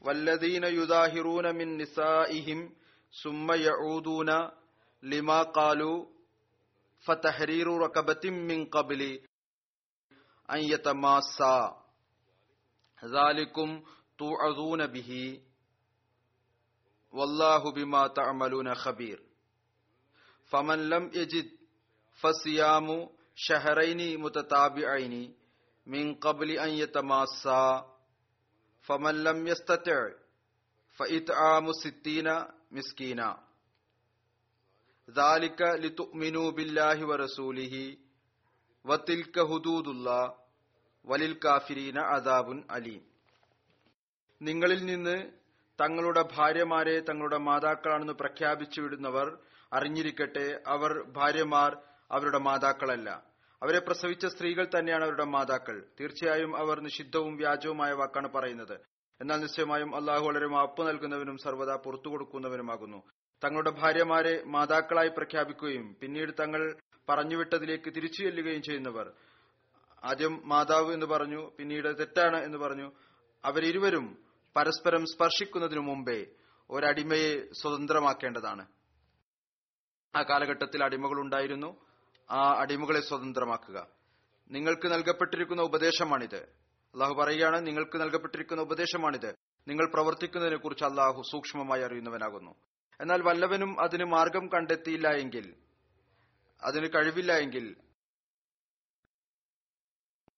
والذين يظاهرون من نسائهم ثم يعودون لما قالوا فتحرير ركبة من قبل أن يتماسا. ذلكم توعظون به. والله بما تعملون خبير. فمن لم يجد فصيام شهرين متتابعين മിൻ ഖബ്ലി അൻ യതമാസ്സാ ഫമൻ ലം യസ്തതി فإطعام ستين مسكينا ذلك لتؤمنوا بالله ورسوله وتلك حدود الله وللكافرين عذاب أليم നിങ്ങളിൽ നിന്ന് തങ്ങളുടെ ഭാര്യമാരെ തങ്ങളുടെ മാതാക്കളാണെന്ന് പ്രഖ്യാപിച്ചു വിടുന്നവർ അറിഞ്ഞിരിക്കട്ടെ അവർ ഭാര്യമാർ അവരുടെ മാതാക്കളല്ല അവരെ പ്രസവിച്ച സ്ത്രീകൾ തന്നെയാണ് അവരുടെ മാതാക്കൾ. തീർച്ചയായും അവർ നിഷിദ്ധവും വ്യാജവുമായ വാക്കാണ് പറയുന്നത്. എന്നാൽ നിശ്ചയമായും അള്ളാഹു വളരെ മാപ്പ് നൽകുന്നവനും സർവതാ പുറത്തു കൊടുക്കുന്നവനുമാകുന്നു. തങ്ങളുടെ ഭാര്യമാരെ മാതാക്കളായി പ്രഖ്യാപിക്കുകയും പിന്നീട് തങ്ങൾ പറഞ്ഞുവിട്ടതിലേക്ക് തിരിച്ചു ചെല്ലുകയും ചെയ്യുന്നവർ. ആദ്യം മാതാവ് എന്ന് പറഞ്ഞു പിന്നീട് തെറ്റാണ് എന്ന് പറഞ്ഞു. അവരിരുവരും പരസ്പരം സ്പർശിക്കുന്നതിനു മുമ്പേ ഒരടിമയെ സ്വതന്ത്രമാക്കേണ്ടതാണ്. ആ കാലഘട്ടത്തിൽ അടിമകൾ ഉണ്ടായിരുന്നു ആ അടിമകളെ സ്വതന്ത്രമാക്കുക. നിങ്ങൾക്ക് നൽകപ്പെട്ടിരിക്കുന്ന ഉപദേശമാണിത്. അള്ളാഹു പറയുകയാണ് നിങ്ങൾക്ക് നൽകപ്പെട്ടിരിക്കുന്ന ഉപദേശമാണിത്. നിങ്ങൾ പ്രവർത്തിക്കുന്നതിനെ കുറിച്ച് അള്ളാഹു സൂക്ഷ്മമായി അറിയുന്നവനാകുന്നു. എന്നാൽ വല്ലവനും അതിന് മാർഗം കണ്ടെത്തിയില്ല എങ്കിൽ അതിന് കഴിവില്ല എങ്കിൽ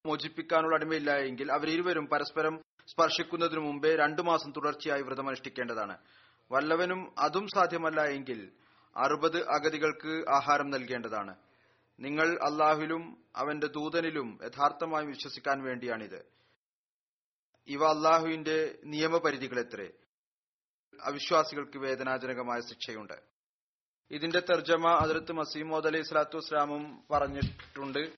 മോചിപ്പിക്കാനുള്ള അടിമയില്ല എങ്കിൽ അവരിരുവരും പരസ്പരം സ്പർശിക്കുന്നതിനു മുമ്പേ രണ്ടു മാസം തുടർച്ചയായി വ്രതമനുഷ്ഠിക്കേണ്ടതാണ് വല്ലവനും അതും സാധ്യമല്ല എങ്കിൽ അറുപത് അഗതികൾക്ക് ആഹാരം നൽകേണ്ടതാണ്. നിങ്ങൾ അള്ളാഹുലും അവന്റെ ദൂതനിലും യഥാർത്ഥമായി വിശ്വസിക്കാൻ വേണ്ടിയാണിത്. ഇവ അള്ളാഹുവിന്റെ നിയമപരിധികളെത്രേ? അവിശ്വാസികൾക്ക് വേദനാജനകമായ ശിക്ഷയുണ്ട്. ഇതിന്റെ തർജമ അതിർത്ത് മസീമോദ് അലൈഹി സ്വലാത്തു വസ്ലാമും പറഞ്ഞിട്ടുണ്ട്.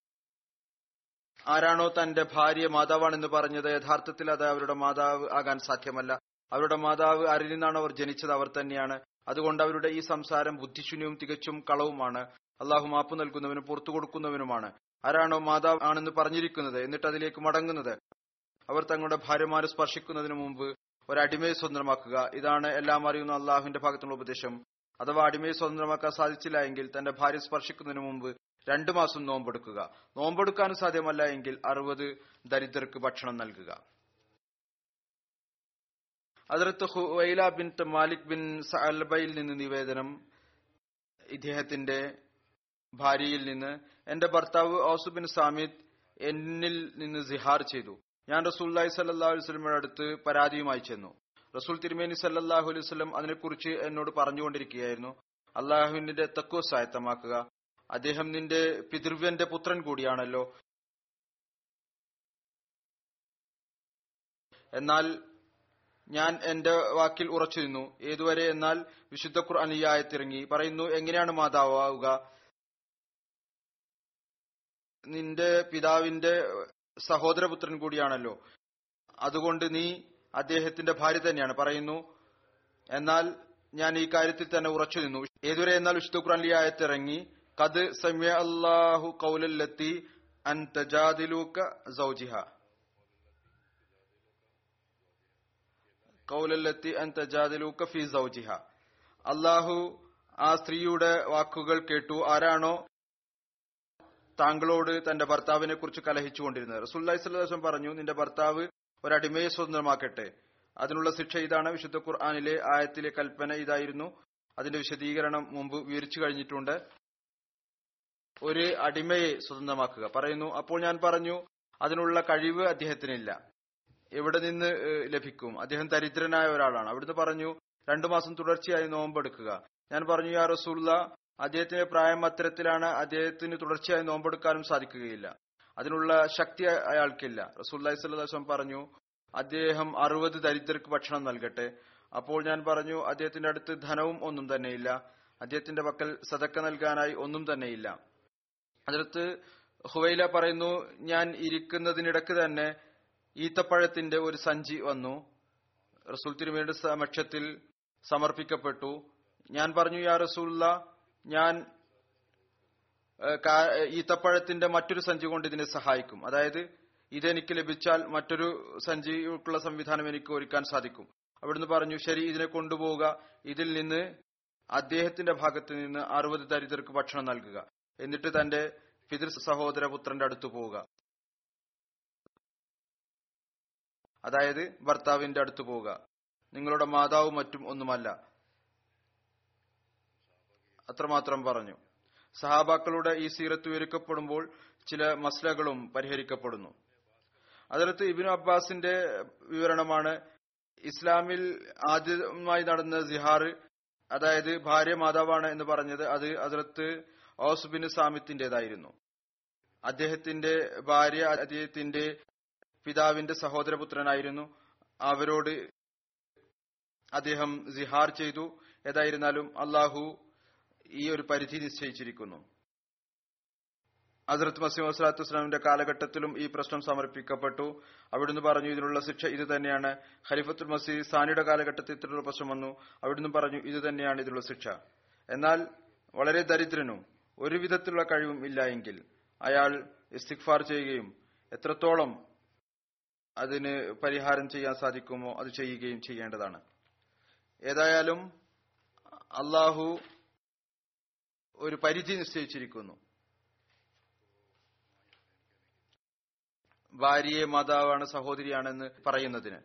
ആരാണോ തന്റെ ഭാര്യ മാതാവാണെന്ന് പറഞ്ഞത് യഥാർത്ഥത്തിൽ അത് അവരുടെ മാതാവ് ആകാൻ സാധ്യമല്ല. അവരുടെ മാതാവ് ആരിൽ നിന്നാണ് അവർ ജനിച്ചത്? അവർ തന്നെയാണ്. അതുകൊണ്ട് അവരുടെ ഈ സംസാരം ബുദ്ധിശൂന്യവും തികച്ചും കളവുമാണ്. അള്ളാഹു മാപ്പ് നൽകുന്നവനും പുറത്തു കൊടുക്കുന്നവനുമാണ്. ആരാണോ മാതാവ് ആണെന്ന് പറഞ്ഞിരിക്കുന്നത് എന്നിട്ട് അതിലേക്ക് മടങ്ങുന്നത്. അവർ തങ്ങളുടെ ഭാര്യമാരെ സ്പർശിക്കുന്നതിന് മുമ്പ് ഒരടിമയെ സ്വതന്ത്രമാക്കുക ഇതാണ് എല്ലാം അറിയുന്ന അള്ളാഹുവിന്റെ ഭാഗത്തുള്ള ഉപദേശം. അഥവാ അടിമയെ സ്വതന്ത്രമാക്കാൻ സാധിച്ചില്ല എങ്കിൽ തന്റെ ഭാര്യ സ്പർശിക്കുന്നതിന് മുമ്പ് രണ്ടു മാസം നോമ്പെടുക്കുക. നോമ്പെടുക്കാൻ സാധ്യമല്ല എങ്കിൽ അറുപത് ദരിദ്രർക്ക് ഭക്ഷണം നൽകുക. Hazrat Huwaila bin Malik bin സഅൽബയിൽ നിന്ന് നിവേദനം. ഇദ്ദേഹത്തിന്റെ ഭാര്യയിൽ നിന്ന് എന്റെ ഭർത്താവ് ഔസുബിൻ സാമിദ് എന്നിൽ നിന്ന് സിഹാർ ചെയ്തു. ഞാൻ റസൂല്ലായി സല്ലാ വസ്ലമിയുടെ അടുത്ത് പരാതിയുമായി ചെന്നു. റസൂൽ തിരുമേനി സല്ലാഹു അലൈഹി വസ്ലം അതിനെക്കുറിച്ച് എന്നോട് പറഞ്ഞുകൊണ്ടിരിക്കുകയായിരുന്നു. അള്ളാഹുവിന്റെ തക്കോ സായത്തമാക്കുക അദ്ദേഹം നിന്റെ പിതൃവ്യന്റെ പുത്രൻ കൂടിയാണല്ലോ. എന്നാൽ ഞാൻ എന്റെ വാക്കിൽ ഉറച്ചു നിന്നു. ഏതുവരെ എന്നാൽ വിശുദ്ധ ഖുർആൻ ഈ ആയത്തിറങ്ങി പറയുന്നു എങ്ങനെയാണ് മാതാവുക നിന്റെ പിതാവിന്റെ സഹോദരപുത്രൻ കൂടിയാണല്ലോ. അതുകൊണ്ട് നീ അദ്ദേഹത്തിന്റെ ഭാര്യ തന്നെയാണ്. പറയുന്നു എന്നാൽ ഞാൻ ഈ കാര്യത്തിൽ തന്നെ ഉറച്ചു നിന്നു. ഏതുവരെ എന്നാൽ വിശുദ്ധ ഖുറാൻലി ആയത്തിറങ്ങി കത് സമ്യ അള്ളാഹു കൗലല്ലെത്തി അൻ തജാദിലൂക്ക സൗജിഹ. കൗലല്ലെത്തി അൻ തജാദിലൂക്ക ഫി സൗജിഹ. അള്ളാഹു ആ സ്ത്രീയുടെ വാക്കുകൾ കേട്ടു. ആരാണോ താങ്കളോട് തന്റെ ഭർത്താവിനെ കുറിച്ച് കലഹിച്ചുകൊണ്ടിരുന്നത്. റസൂല്ലി സ്വലം പറഞ്ഞു നിന്റെ ഭർത്താവ് ഒരടിമയെ സ്വതന്ത്രമാക്കട്ടെ അതിനുള്ള ശിക്ഷ ഇതാണ് വിശുദ്ധ ഖുർആാനിലെ ആയത്തിലെ കൽപ്പന ഇതായിരുന്നു. അതിന്റെ വിശദീകരണം മുമ്പ് വിവരിച്ചു കഴിഞ്ഞിട്ടുണ്ട്. ഒരു അടിമയെ സ്വതന്ത്രമാക്കുക പറയുന്നു അപ്പോൾ ഞാൻ പറഞ്ഞു അതിനുള്ള കഴിവ് അദ്ദേഹത്തിനില്ല. എവിടെ നിന്ന് ലഭിക്കും? അദ്ദേഹം ദരിദ്രനായ ഒരാളാണ്. അവിടുന്ന് പറഞ്ഞു രണ്ടു മാസം തുടർച്ചയായി നോമ്പെടുക്കുക. ഞാൻ പറഞ്ഞു യാ റസൂല്ല അദ്ദേഹത്തിന്റെ പ്രായം അത്തരത്തിലാണ് അദ്ദേഹത്തിന് തുടർച്ചയായി നോമ്പെടുക്കാനും സാധിക്കുകയില്ല. അതിനുള്ള ശക്തി അയാൾക്കില്ല. റസൂല്ലി സ്വലം പറഞ്ഞു അദ്ദേഹം അറുപത് ദരിദ്രർക്ക് ഭക്ഷണം നൽകട്ടെ. അപ്പോൾ ഞാൻ പറഞ്ഞു അദ്ദേഹത്തിന്റെ അടുത്ത് ധനവും ഒന്നും തന്നെയില്ല. അദ്ദേഹത്തിന്റെ പക്കൽ സതക്ക നൽകാനായി ഒന്നും തന്നെയില്ല. അതിലത്ത് ഹുവൈല പറയുന്നു ഞാൻ ഇരിക്കുന്നതിനിടക്ക് തന്നെ ഈത്തപ്പഴത്തിന്റെ ഒരു സഞ്ചി വന്നു. റസൂൽ തിരുമേന്റെ സമക്ഷത്തിൽ സമർപ്പിക്കപ്പെട്ടു. ഞാൻ പറഞ്ഞു യാ റസൂല്ല ഞാൻ ഈത്തപ്പഴത്തിന്റെ മറ്റൊരു സഞ്ചി കൊണ്ട് ഇതിനെ സഹായിക്കും. അതായത് ഇതെനിക്ക് ലഭിച്ചാൽ മറ്റൊരു സഞ്ചിക്കുള്ള സംവിധാനം എനിക്ക് ഒരുക്കാൻ സാധിക്കും. അവിടുന്ന് പറഞ്ഞു ശരി ഇതിനെ കൊണ്ടുപോവുക. ഇതിൽ നിന്ന് അദ്ദേഹത്തിന്റെ ഭാഗത്ത് നിന്ന് അറുപത് ദരിദ്രർക്ക് ഭക്ഷണം നൽകുക. എന്നിട്ട് തന്റെ പിതൃ സഹോദര പുത്രന്റെ അടുത്ത് പോവുക. അതായത് ഭർത്താവിന്റെ അടുത്ത് പോവുക. നിങ്ങളുടെ മാതാവും മറ്റും ഒന്നുമല്ല. അത്രമാത്രം പറഞ്ഞു. സഹാബാക്കളുടെ ഈ സീറത്ത് വിവരിക്കപ്പെടുമ്പോൾ ചില മസ്ലകളും പരിഹരിക്കപ്പെടുന്നു. അതിലത്ത് ഇബിനു അബ്ബാസിന്റെ വിവരണമാണ് ഇസ്ലാമിൽ ആദ്യമായി നടന്ന സിഹാർ അതായത് ഭാര്യ മാതാവാണ് എന്ന് പറഞ്ഞത് അത് അതിലത്ത് ഓസുബിൻ സാമിത്തിന്റേതായിരുന്നു. അദ്ദേഹത്തിന്റെ ഭാര്യ അദ്ദേഹത്തിന്റെ പിതാവിന്റെ സഹോദരപുത്രനായിരുന്നു. അവരോട് അദ്ദേഹം സിഹാർ ചെയ്തു. ഏതായിരുന്നാലും അള്ളാഹു ഈ ഒരു പരിധി നിശ്ചയിച്ചിരിക്കുന്നു. ഹസരത്ത് മസീം വസ്ലാത്തു വസ്ലാമിന്റെ കാലഘട്ടത്തിലും ഈ പ്രശ്നം സമർപ്പിക്കപ്പെട്ടു. അവിടുന്ന് പറഞ്ഞു ഇതിനുള്ള ശിക്ഷ ഇത് തന്നെയാണ്. ഖലിഫത്തുൽ മസീദ് സാനിയുടെ കാലഘട്ടത്തിൽ ഇത്തരത്തിലുള്ള പ്രശ്നം വന്നു. അവിടുന്ന് പറഞ്ഞു ഇത് തന്നെയാണ് ഇതിനുള്ള ശിക്ഷ. എന്നാൽ വളരെ ദരിദ്രനും ഒരുവിധത്തിലുള്ള കഴിവും ഇല്ല എങ്കിൽ അയാൾ ഇസ്തിഗ്ഫാർ ചെയ്യുകയും എത്രത്തോളം അതിന് പരിഹാരം ചെയ്യാൻ സാധിക്കുമോ അത് ചെയ്യുകയും ചെയ്യേണ്ടതാണ്. ഏതായാലും അള്ളാഹു ഒരു പരിധി നിശ്ചയിച്ചിരിക്കുന്നു. ഭാര്യയെ മാതാവാണ് സഹോദരിയാണെന്ന് പറയുന്നതിന്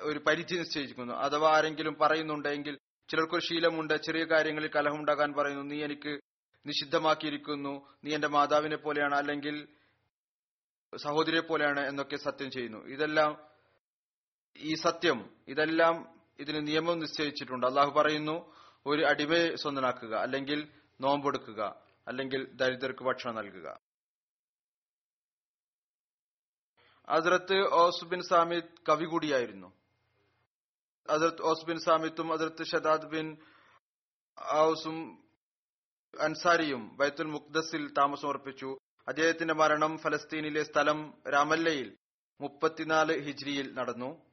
ഒരു പരിധി നിശ്ചയിച്ചിരിക്കുന്നു. അഥവാ ആരെങ്കിലും പറയുന്നുണ്ടെങ്കിൽ ചിലർക്കൊരു ശീലമുണ്ട് ചെറിയ കാര്യങ്ങളിൽ കലഹമുണ്ടാകാൻ പറയുന്നു നീ എനിക്ക് നിഷിദ്ധമാക്കിയിരിക്കുന്നു നീ എന്റെ മാതാവിനെ പോലെയാണ് അല്ലെങ്കിൽ സഹോദരിയെ പോലെയാണ് എന്നൊക്കെ സത്യം ചെയ്യുന്നു. ഇതെല്ലാം ഈ സത്യം ഇതെല്ലാം ഇതിന് നിയമം നിശ്ചയിച്ചിട്ടുണ്ട്. അള്ളാഹു പറയുന്നു ഒരു അടിമയെ സ്വന്തനാക്കുക അല്ലെങ്കിൽ നോമ്പെടുക്കുക അല്ലെങ്കിൽ ദരിദ്രർക്ക് ഭക്ഷണം നൽകുക. ഹസ്രത്ത് ഓസുബിൻ സാമിദ് കവി കൂടിയായിരുന്നു. അതിർത്ത് ഓസ് ബിൻ സാമിത്തും അതിർത്ത് ഷദാദ് ബിൻ ഔസും അൻസാരിയും ബൈത്തുൽ മുക്ദസിൽ താമസമർപ്പിച്ചു അദ്ദേഹത്തിന്റെ മരണം ഫലസ്തീനിലെ സ്ഥലം രാമല്ലയിൽ മുപ്പത്തിനാല് ഹിജ്രിയിൽ നടന്നു.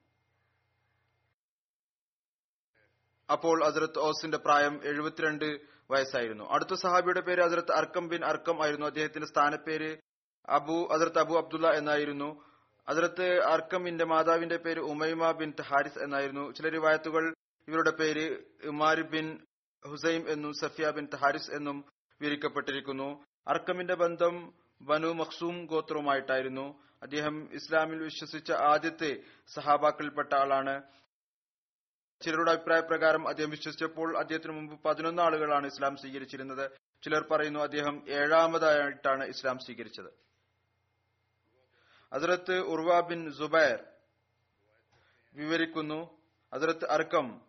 അപ്പോൾ അസരത്ത് ഓസിന്റെ പ്രായം എഴുപത്തിരണ്ട് വയസ്സായിരുന്നു. അടുത്ത സഹാബിയുടെ പേര് അസരത്ത് അർക്കം ബിൻ അർക്കം ആയിരുന്നു. അദ്ദേഹത്തിന്റെ സ്ഥാനപ്പേര് അബു അസരത്ത് അബു അബ്ദുള്ള എന്നായിരുന്നു. അസരത്ത് അർക്കമിന്റെ മാതാവിന്റെ പേര് ഉമൈമ ബിൻ ഹാരിസ് എന്നായിരുന്നു. ചില റിവായത്തുകൾ ഇവരുടെ പേര് ഉമാർ ബിൻ ഹുസൈം എന്നും സഫിയ ബിൻ ഹാരിസ് എന്നും വിവരിക്കപ്പെട്ടിരിക്കുന്നു. അർക്കമിന്റെ ബന്ധം ബനു മഖ്സൂം ഗോത്രവുമായിട്ടായിരുന്നു. അദ്ദേഹം ഇസ്ലാമിൽ വിശ്വസിച്ച ആദ്യത്തെ സഹാബാക്കളിൽപ്പെട്ട ആളാണ്. ചിലരുടെ അഭിപ്രായ പ്രകാരം അദ്ദേഹം വിശ്വസിച്ചപ്പോൾ അദ്ദേഹത്തിന് മുമ്പ് പതിനൊന്ന് ആളുകളാണ് ഇസ്ലാം സ്വീകരിച്ചിരുന്നത്. ചിലർ പറയുന്നു അദ്ദേഹം ഏഴാമതായിട്ടാണ് ഇസ്ലാം സ്വീകരിച്ചത്. ഹസരത്ത് ഉർവ ബിൻ സുബൈർ വിവരിക്കുന്നു. ഹസരത്ത് അർക്കം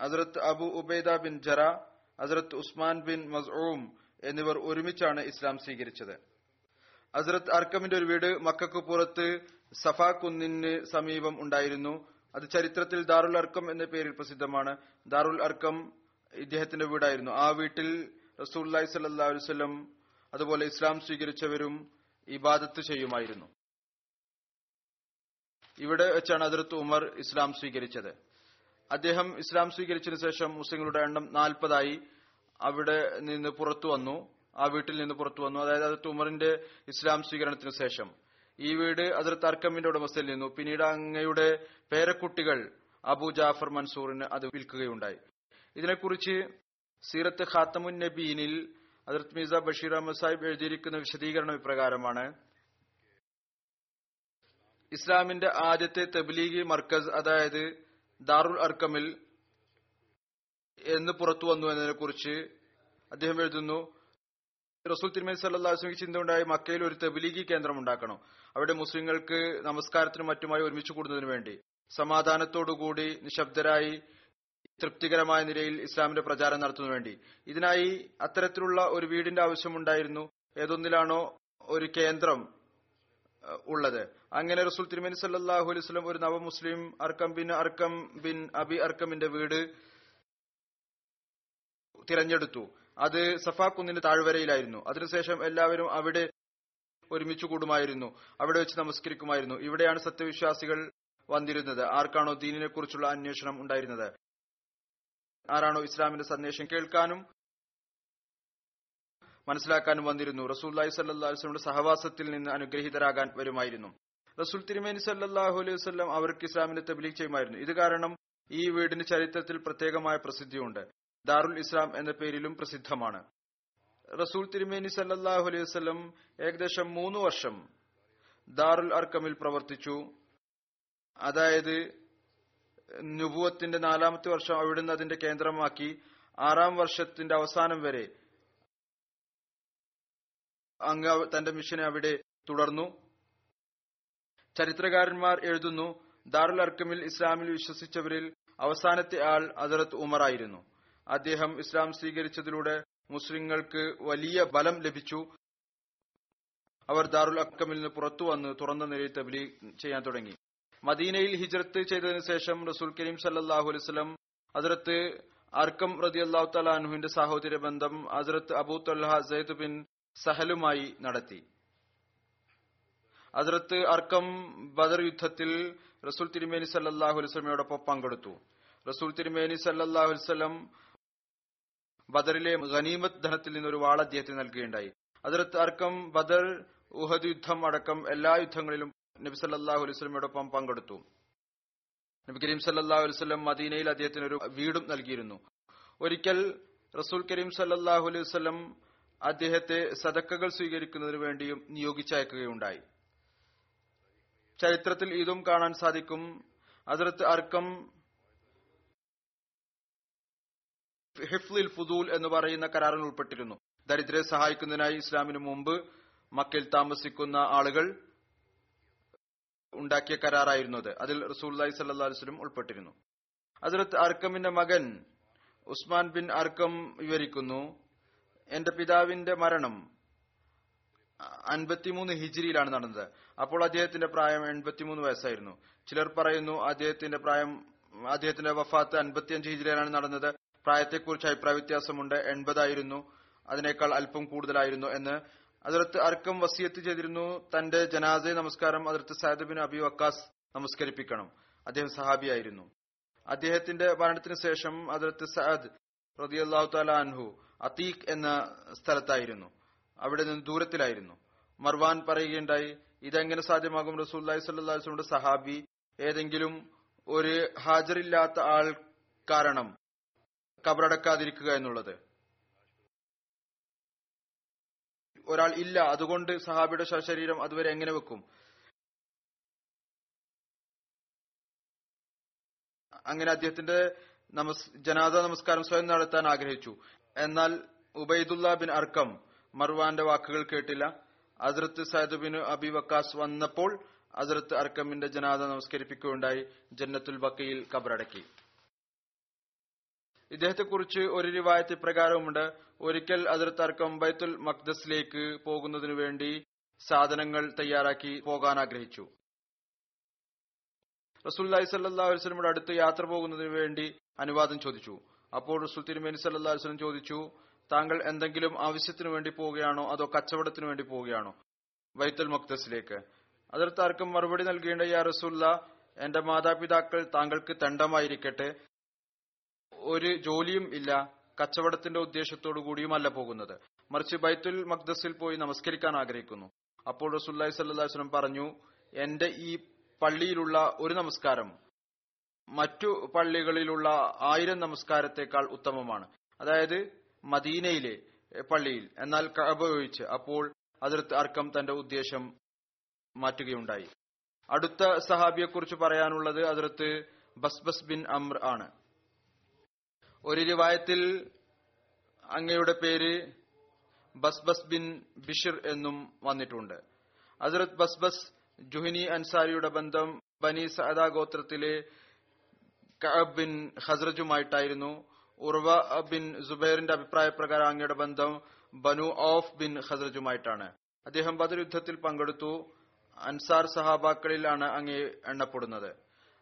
ഹസരത്ത് അബു ഉബൈദ ബിൻ ജറ ഹസരത്ത് ഉസ്മാൻ ബിൻ മസൂം എന്നിവർ ഒരുമിച്ചാണ് ഇസ്ലാം സ്വീകരിച്ചത്. ഹസരത്ത് അർക്കമിന്റെ ഒരു വീട് മക്കൾക്ക് പുറത്ത് സഫാ കുന്നിന് സമീപം ഉണ്ടായിരുന്നു. അത് ചരിത്രത്തിൽ ദാറുൽ അർക്കം എന്ന പേരിൽ പ്രസിദ്ധമാണ്. ദാറുൽ അർക്കം ഇദ്ദേഹത്തിന്റെ വീടായിരുന്നു. ആ വീട്ടിൽ റസൂല്ലി സല്ലാ വസ്ലം അതുപോലെ ഇസ്ലാം സ്വീകരിച്ചവരും ഇബാദത്ത് ചെയ്യുമായിരുന്നു. ഇവിടെ വെച്ചാണ് അതിർത്ത് ഉമർ ഇസ്ലാം സ്വീകരിച്ചത്. അദ്ദേഹം ഇസ്ലാം സ്വീകരിച്ചതിനു ശേഷം മുസ്ലിങ്ങളുടെ എണ്ണം നാൽപ്പതായി അവിടെ നിന്ന് പുറത്തു വന്നു. ആ വീട്ടിൽ നിന്ന് പുറത്തു വന്നു. അതായത് അതിർത്ത് ഉമറിന്റെ ഇസ്ലാം സ്വീകരണത്തിന് ശേഷം. ഈ വീട് അതിർത്ത് അർക്കമിന്റെ ഉടമസ്ഥയിൽ നിന്നു. പിന്നീട് അങ്ങയുടെ പേരക്കുട്ടികൾ അബു ജാഫർ മൻസൂറിന് അത് വിൽക്കുകയുണ്ടായി. ഇതിനെക്കുറിച്ച് സീറത്ത് ഖാത്തമുൻ നബീനിൽ അതിർത്ത് മിർസ ബഷീർ അഹമ്മദ് സാഹിബ് എഴുതിയിരിക്കുന്ന വിശദീകരണം ഇപ്രകാരമാണ് ഇസ്ലാമിന്റെ ആദ്യത്തെ തബ്ലീഗി മർക്കസ് അതായത് ദാറുൽ അർക്കമിൽ എന്ന് പുറത്തു വന്നു എന്നതിനെ കുറിച്ച് അദ്ദേഹം എഴുതുന്നു. റസൂൽ തിരുമേനി സല്ലാസ്മിക്ക് ചിന്ത ഉണ്ടായി മക്കയിൽ ഒരു തെബിലീഗി കേന്ദ്രം ഉണ്ടാക്കണം. അവിടെ മുസ്ലിങ്ങൾക്ക് നമസ്കാരത്തിനും മറ്റുമായി ഒരുമിച്ച് കൂടുന്നതിനു വേണ്ടി. സമാധാനത്തോടുകൂടി നിശബ്ദരായി തൃപ്തികരമായ നിലയിൽ ഇസ്ലാമിന്റെ പ്രചാരം നടത്തുന്നതിനു വേണ്ടി. ഇതിനായി അത്തരത്തിലുള്ള ഒരു വീടിന്റെ ആവശ്യമുണ്ടായിരുന്നു. ഏതൊന്നിലാണോ ഒരു കേന്ദ്രം ഉള്ളത്. അങ്ങനെ റസൂൽ തിരുമേനി സല്ലാഹു അലൈഹി സ്വലം ഒരു നവമുസ്ലിം Arqam bin Arqam bin Abi അർക്കമിന്റെ വീട് തിരഞ്ഞെടുത്തു. അത് സഫാ കുന്നിന്റെ താഴ്വരയിലായിരുന്നു. അതിനുശേഷം എല്ലാവരും അവിടെ ഒരുമിച്ചു കൂടുമായിരുന്നു. അവിടെ വെച്ച് നമസ്കരിക്കുമായിരുന്നു. ഇവിടെയാണ് സത്യവിശ്വാസികൾ വന്നിരുന്നത്. ആർക്കാണോ ദീനിനെ കുറിച്ചുള്ള അന്വേഷണം ഉണ്ടായിരുന്നത്? ആരാണോ ഇസ്ലാമിന്റെ സന്ദേശം കേൾക്കാനും മനസ്സിലാക്കാനും വന്നിരുന്നു. റസൂല്ലായി സല്ലാസ്ലമിയുടെ സഹവാസത്തിൽ നിന്ന് അനുഗ്രഹീതരാകാൻ വരുമായിരുന്നു. റസൂൽ തിരുമേനി സല്ലാഹു അലൈഹി വസ്ലം അവർക്ക് ഇസ്ലാമിനെ തബ്ലീഗ് ചെയ്യുമായിരുന്നു. ഇത് കാരണം ഈ വീടിന് ചരിത്രത്തിൽ പ്രത്യേകമായ പ്രസിദ്ധിയുണ്ട്. ദാറുൽ ഇസ്ലാം എന്ന പേരിലും പ്രസിദ്ധമാണ്. റസൂൽ തിരുമേനി സല്ലാഹു അലൈഹി വസ്ലം ഏകദേശം മൂന്ന് വർഷം ദാറുൽ അർക്കമിൽ പ്രവർത്തിച്ചു. അതായത് നുബുവത്തിന്റെ നാലാമത്തെ വർഷം അവിടുന്ന് അതിന്റെ കേന്ദ്രമാക്കി ആറാം വർഷത്തിന്റെ അവസാനം വരെ അങ്ങ് തന്റെ മിഷനെ അവിടെ തുടർന്നു. ചരിത്രകാരന്മാർ എഴുതുന്നു ദാറുൽ അർക്കമിൽ ഇസ്ലാമിൽ വിശ്വസിച്ചവരിൽ അവസാനത്തെ ആൾ അദറത്ത് ഉമറായിരുന്നു അദ്ദേഹം ഇസ്ലാം സ്വീകരിച്ചതിലൂടെ മുസ്ലിങ്ങൾക്ക് വലിയ ബലം ലഭിച്ചു. അവർ ദാറുൽ അക്കമിൽ നിന്ന് പുറത്തു വന്ന് തുറന്ന നിലയിൽ തബ്ലീഗ് ചെയ്യാൻ തുടങ്ങി. മദീനയിൽ ഹിജ്രത്ത് ചെയ്തതിനു ശേഷം റസൂൽ കരീം സല്ലാഹു അലൈഹി അതിർത്ത് അർക്കം റതി അള്ളാഹു തലാൻഹുവിന്റെ സഹോദര ബന്ധം അതിർത്ത് അബൂ തൽഹ ബിൻ സഹലുമായി നടത്തി. അതിർത്ത് അർക്കം ബദർ യുദ്ധത്തിൽ റസൂൽ തിരുമേനി സല്ലല്ലാഹു അലൈഹി വസല്ലമയോടൊപ്പം പങ്കെടുത്തു. റസൂൽ തിരുമേനി സല്ലല്ലാഹു അലൈഹി വസല്ലം ബദറിലെ ഗനീമത്ത് ധനത്തിൽ നിന്ന് ഒരു വാൾ അദ്ദേഹത്തിന് നൽകുകയുണ്ടായി. അതിർത്ത് അർക്കം ബദർ ഉഹദ് യുദ്ധം അടക്കം എല്ലാ യുദ്ധങ്ങളിലും നബി സല്ലല്ലാഹു അലൈഹി വസല്ലമയോടൊപ്പം പങ്കെടുത്തു. നബി കരീം സല്ലല്ലാഹു അലൈഹി വസല്ലം മദീനയിൽ അദ്ദേഹത്തിന് ഒരു വീടും നൽകിയിരുന്നു. ഒരിക്കൽ റസൂൽ കരീം സല്ലാഹു അലൈഹി വസല്ലം അദ്ദേഹത്തെ സദക്കകൾ സ്വീകരിക്കുന്നതിനു വേണ്ടിയും നിയോഗിച്ചയക്കുകയുണ്ടായി. ചരിത്രത്തിൽ ഇതും കാണാൻ സാധിക്കും. അതിർത്ത് അർക്കം ഹിഫ്ലിൽ ഫുദൂൽ എന്ന് പറയുന്ന കരാറിൽ ഉൾപ്പെട്ടിരുന്നു. ദരിദ്രരെ സഹായിക്കുന്നതിനായി ഇസ്ലാമിന് മുമ്പ് മക്കയിൽ താമസിക്കുന്ന ആളുകൾ ഉണ്ടാക്കിയ കരാറായിരുന്നു അത് അതിൽ റസൂൽ സല്ലാ വസ്ലം ഉൾപ്പെട്ടിരുന്നു. അതിലത്ത് അർക്കമിന്റെ മകൻ ഉസ്മാൻ ബിൻ അർക്കം വിവരിക്കുന്നു എന്റെ പിതാവിന്റെ മരണം അൻപത്തിമൂന്ന് ഹിജിരിയിലാണ് നടന്നത്. അപ്പോൾ അദ്ദേഹത്തിന്റെ പ്രായം എൺപത്തിമൂന്ന് വയസ്സായിരുന്നു. ചിലർ പറയുന്നു അദ്ദേഹത്തിന്റെ പ്രായം അദ്ദേഹത്തിന്റെ വഫാത്ത് അൻപത്തിയഞ്ച് ഹിജിരിയിലാണ് നടന്നത്. പ്രായത്തെക്കുറിച്ച് അഭിപ്രായ വ്യത്യാസമുണ്ട്. എൺപതായിരുന്നു. അതിനേക്കാൾ അല്പം കൂടുതലായിരുന്നു എന്ന്. അതിർത്ത് അർക്കം വസിയത്ത് ചെയ്തിരുന്നു. തന്റെ ജനാസെ നമസ്കാരം Hazrat Saad bin Abi Waqqas നമസ്കരിപ്പിക്കണം. അദ്ദേഹം സഹാബിയായിരുന്നു. അദ്ദേഹത്തിന്റെ മരണത്തിന് ശേഷം അതിർത്ത് സഅദ് റതിയല്ലാഹു താല അൻഹു അതീഖ് എന്ന സ്ഥലത്തായിരുന്നു. അവിടെ നിന്ന് ദൂരത്തിലായിരുന്നു. മർവാൻ പറയുകയുണ്ടായി ഇതെങ്ങനെ സാധ്യമാകും? റസൂല്ലായി സല്ലാസ്ലമിന്റെ സഹാബി ഏതെങ്കിലും ഒരു ഹാജറില്ലാത്ത ആൾ കാരണം കബറടക്കാതിരിക്കുക എന്നുള്ളത്. ഒരാൾ ഇല്ല അതുകൊണ്ട് സഹാബിയുടെ ശരീരം അതുവരെ എങ്ങനെ വെക്കും? അങ്ങനെ അദ്ദേഹത്തിന്റെ നമസ് ജനാദ നമസ്കാരം സ്വയം നടത്താൻ ആഗ്രഹിച്ചു. എന്നാൽ ഉബൈദുല്ല ബിൻ അർക്കം മർവാന്റെ വാക്കുകൾ കേട്ടില്ല. Hazrat Saad bin Abi Waqqas വന്നപ്പോൾ അസറത്ത് അർക്കമിന്റെ ജനാദ നമസ്കരിപ്പിക്കുകയുണ്ടായി. ജന്നത്തുൽ ബക്കയിൽ കബറടക്കി. ഇദ്ദേഹത്തെക്കുറിച്ച് ഒരു റിവായത്ത് പ്രകാരവുമുണ്ട്. ഒരിക്കൽ അതിർ തർക്കം ബൈത്തുൽ മക്ദസിലേക്ക് പോകുന്നതിനു വേണ്ടി സാധനങ്ങൾ തയ്യാറാക്കി പോകാൻ ആഗ്രഹിച്ചു. റസൂല്ലായി സല്ലാ വസ്ലമിയുടെ അടുത്ത് യാത്ര പോകുന്നതിനു വേണ്ടി അനുവാദം ചോദിച്ചു. അപ്പോൾ റസൂൽ തിരുമേനി സല്ലാ വസ്ലം ചോദിച്ചു താങ്കൾ എന്തെങ്കിലും ആവശ്യത്തിനു വേണ്ടി പോവുകയാണോ അതോ കച്ചവടത്തിനു വേണ്ടി പോവുകയാണോ ബൈത്തുൽ മഖ്ദസിലേക്ക്? അതിർത്താർക്കും മറുപടി നൽകേണ്ട യാ റസൂല്ല എന്റെ മാതാപിതാക്കൾ താങ്കൾക്ക് തണ്ടമായിരിക്കട്ടെ ഒരു ജോലിയും ഇല്ല കച്ചവടത്തിന്റെ ഉദ്ദേശത്തോടു കൂടിയുമല്ല പോകുന്നത്. മറിച്ച് ബൈത്തുൽ മക്ദസിൽ പോയി നമസ്കരിക്കാൻ ആഗ്രഹിക്കുന്നു. അപ്പോൾ റസൂല്ലായി സല്ലാസ്ലം പറഞ്ഞു എന്റെ ഈ പള്ളിയിലുള്ള ഒരു നമസ്കാരം മറ്റു പള്ളികളിലുള്ള ആയിരം നമസ്കാരത്തെക്കാൾ ഉത്തമമാണ്. അതായത് മദീനയിലെ പള്ളിയിൽ. എന്നാൽ ഒഴിച്ച് അപ്പോൾ അതിർത്ത് അർക്കം തന്റെ ഉദ്ദേശം മാറ്റുകയുണ്ടായി. അടുത്ത സഹാബിയെക്കുറിച്ച് പറയാനുള്ളത് അതിർത്ത് ബസ്ബസ് ബിൻ അമ്ര ആണ്. ഒരു രൂപായത്തിൽ അങ്ങയുടെ പേര് ബസ്ബസ് ബിൻ ബിഷിർ എന്നും വന്നിട്ടുണ്ട്. ഹസരത് ബസ്ബസ് ജുഹിനി അൻസാരിയുടെ ബന്ധം ബനി സഅദ ഗോത്രത്തിലെ കഅബ് ബിൻ ഹസ്രജുമായിട്ടായിരുന്നു ഉർവ ബിൻ സുബൈറിന്റെ അഭിപ്രായ പ്രകാരം അങ്ങയുടെ ബന്ധം ബനു ഓഫ് ബിൻ ഹസ്രജുമായിട്ടാണ് അദ്ദേഹം ബദർ യുദ്ധത്തിൽ പങ്കെടുത്തു. അൻസാർ സഹാബാക്കളിലാണ് അങ്ങേ എണ്ണപ്പെടുന്നത്.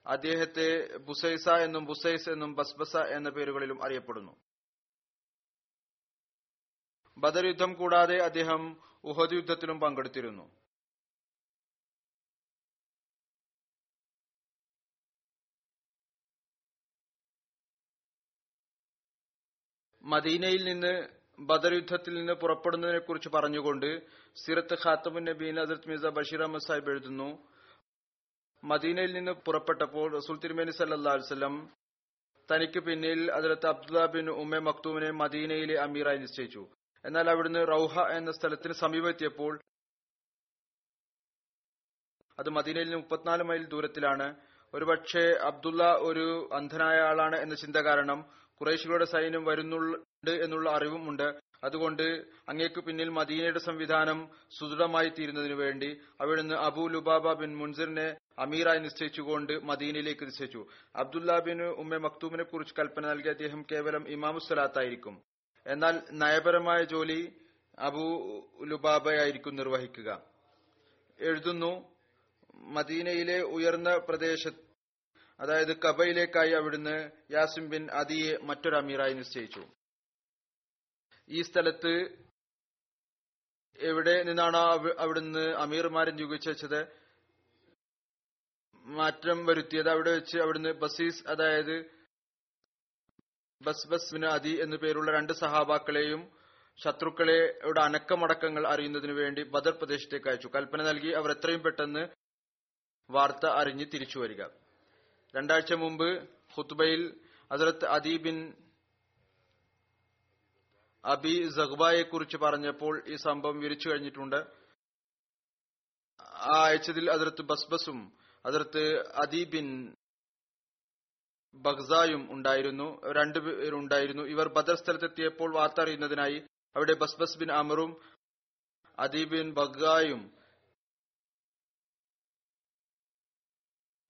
അദ്ദേഹത്തെ ബുസൈസ എന്നും ബുസൈസ് എന്നും ബസ്ബസ എന്ന പേരുകളിലും അറിയപ്പെടുന്നു. ബദർ യുദ്ധം കൂടാതെ അദ്ദേഹം ഉഹദ് യുദ്ധത്തിലും പങ്കെടുത്തിരുന്നു. മദീനയിൽ നിന്ന് ബദർ യുദ്ധത്തിൽ നിന്ന് പുറപ്പെടുന്നതിനെ കുറിച്ച് പറഞ്ഞുകൊണ്ട് സിറത്ത് ഖാത്തമുൻ നബീൻ ഹസരത് മിർസ ബഷീർ അഹമ്മദ് സാഹിബ് എഴുതുന്നു മദീനയിൽ നിന്ന് പുറപ്പെട്ടപ്പോൾ റസൂൽ തിരുമേനി സല്ലാ വസ്ലം തനിക്ക് പിന്നിൽ അതിലത്ത് അബ്ദുല്ല ബിൻ ഉമ്മെ മക്തൂമിനെ മദീനയിലെ അമീറായി നിശ്ചയിച്ചു. എന്നാൽ അവിടുന്ന് റൌഹ എന്ന സ്ഥലത്തിന് സമീപെത്തിയപ്പോൾ അത് മദീനയിൽ നിന്ന് മുപ്പത്തിനാല് മൈൽ ദൂരത്തിലാണ്. ഒരുപക്ഷെ അബ്ദുള്ള ഒരു അന്ധനായ ആളാണ് എന്ന ചിന്ത കാരണം കുറേശികളുടെ സൈന്യം വരുന്നുണ്ട് എന്നുള്ള അറിവുമുണ്ട് അതുകൊണ്ട് അങ്ങേക്ക് പിന്നിൽ മദീനയുടെ സംവിധാനം സുദൃഢമായി തീരുന്നതിനു വേണ്ടി അവിടുന്ന് അബൂ ലുബാബ ബിൻ മുൻസിറിനെ അമീറായി നിശ്ചയിച്ചുകൊണ്ട് മദീനയിലേക്ക് നിശ്ചയിച്ചു. അബ്ദുല്ല ബിൻ ഉമ്മ മക്തൂമിനെ കുറിച്ച് കൽപ്പന നൽകിയ അദ്ദേഹം കേവലം ഇമാമുസ്വലാത്തായിരിക്കും എന്നാൽ നയപരമായ ജോലി അബൂ ലുബാബയായിരിക്കും നിർവഹിക്കുക. എഴുതുന്നു മദീനയിലെ ഉയർന്ന പ്രദേശ അതായത് കബയിലേക്കായി അവിടുന്ന് യാസിം ബിൻ അദിയെ മറ്റൊരു അമീറായി നിശ്ചയിച്ചു. ഈ സ്ഥലത്ത് എവിടെ നിന്നാണ് അവ- അവിടുന്ന് അമീർമാരെ നിയോഗിച്ചത് മാറ്റം വരുത്തിയത് അവിടെ വെച്ച് അവിടുന്ന് ബസീസ് അതായത് ബസ് ബസ് അദി എന്നു പേരുള്ള രണ്ട് സഹാബാക്കളെയും ശത്രുക്കളെയുടെ അനക്കമടക്കങ്ങൾ അറിയുന്നതിനു വേണ്ടി ബദർ പ്രദേശത്തേക്ക് അയച്ചു. കൽപ്പന നൽകി അവർ എത്രയും പെട്ടെന്ന് വാർത്ത അറിഞ്ഞ് തിരിച്ചു വരിക. രണ്ടാഴ്ച മുമ്പ് ഹുത്ബയിൽ ഹസരത്ത് അദി ബിൻ അബി സഹ്ബായെ കുറിച്ച് പറഞ്ഞപ്പോൾ ഈ സംഭവം വിരിച്ചു കഴിഞ്ഞിട്ടുണ്ട്. ആ അയച്ചതിൽ അതിർത്ത് ബസ്ബസും അതിർത്ത് അദി ബിൻ ബഗ്സായും ഉണ്ടായിരുന്നു. രണ്ടുപേരുണ്ടായിരുന്നു ഇവർ ബദർ സ്ഥലത്തെത്തിയപ്പോൾ വാർത്ത അറിയുന്നതിനായി അവിടെ ബസ്ബസ് ബിൻ അമറും അദീബിൻ ബഗ്ഗായും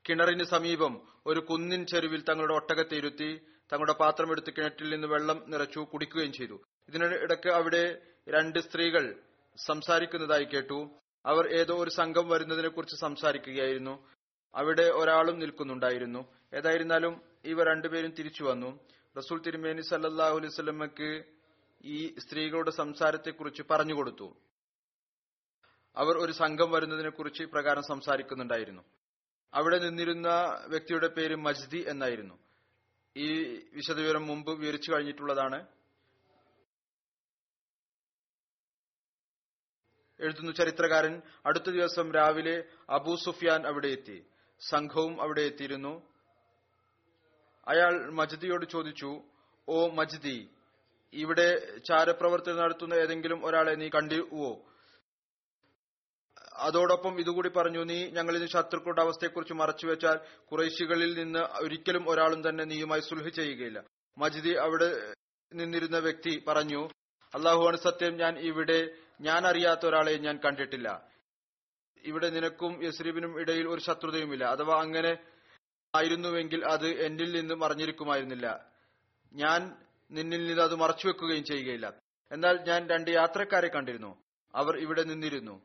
കിണറിന് സമീപം ഒരു കുന്നിൻ ചെരുവിൽ തങ്ങളുടെ ഒട്ടകത്തെ ഇരുത്തി തങ്ങളുടെ പാത്രം എടുത്ത് കിണറ്റിൽ നിന്ന് വെള്ളം നിറച്ചു കുടിക്കുകയും ചെയ്തു. ഇതിനിടയ്ക്ക് അവിടെ രണ്ട് സ്ത്രീകൾ സംസാരിക്കുന്നതായി കേട്ടു. അവർ ഏതോ ഒരു സംഘം വരുന്നതിനെ കുറിച്ച് സംസാരിക്കുകയായിരുന്നു. അവിടെ ഒരാളും നിൽക്കുന്നുണ്ടായിരുന്നു. ഏതായിരുന്നാലും ഇവർ രണ്ടുപേരും തിരിച്ചു വന്നു. റസൂൽ തിരുമേനി സല്ലാഹു അലൈഹി ഈ സ്ത്രീകളുടെ സംസാരത്തെക്കുറിച്ച് പറഞ്ഞുകൊടുത്തു അവർ ഒരു സംഘം വരുന്നതിനെ കുറിച്ച് പ്രകാരം സംസാരിക്കുന്നുണ്ടായിരുന്നു. അവിടെ നിന്നിരുന്ന വ്യക്തിയുടെ പേര് മജ്ദി എന്നായിരുന്നു. ഈ വിശദവിവരം മുമ്പ് വിവരിച്ചു കഴിഞ്ഞിട്ടുള്ളതാണ്. എഴുതുന്നു ചരിത്രകാരൻ. അടുത്ത ദിവസം രാവിലെ അബൂ സുഫിയാൻ അവിടെ എത്തി. സംഘവും അവിടെ എത്തിയിരുന്നു. അയാൾ മജ്ദിയോട് ചോദിച്ചു ഓ മജ്ദി ഇവിടെ ചാരപ്രവർത്തനം നടത്തുന്ന ഏതെങ്കിലും ഒരാളെ നീ കണ്ടുവോ അതോടൊപ്പം ഇതുകൂടി പറഞ്ഞു നീ ഞങ്ങളിൽ ശത്രുക്കളുടെ അവസ്ഥയെക്കുറിച്ച് മറച്ചുവെച്ചാൽ കുറേശികളിൽ നിന്ന് ഒരിക്കലും ഒരാളും തന്നെ നീയുമായി സുൽഹ് ചെയ്യുകയില്ല. മജിദി അവിടെ നിന്നിരുന്ന വ്യക്തി പറഞ്ഞു അള്ളാഹുവാണ് സത്യം ഞാൻ ഇവിടെ ഞാൻ അറിയാത്ത ഒരാളെ ഞാൻ കണ്ടിട്ടില്ല. ഇവിടെ നിനക്കും യസ്രീബിനും ഇടയിൽ ഒരു ശത്രുതയുമില്ല. അഥവാ അങ്ങനെ ആയിരുന്നുവെങ്കിൽ അത് എന്നിൽ നിന്ന് മറിഞ്ഞിരിക്കുമായിരുന്നില്ല ഞാൻ നിന്നിൽ നിന്ന് അത് മറച്ചു വെക്കുകയും ചെയ്യുകയില്ല. എന്നാൽ ഞാൻ രണ്ട് യാത്രക്കാരെ കണ്ടിരുന്നു. അവർ ഇവിടെ നിന്നിരുന്നു.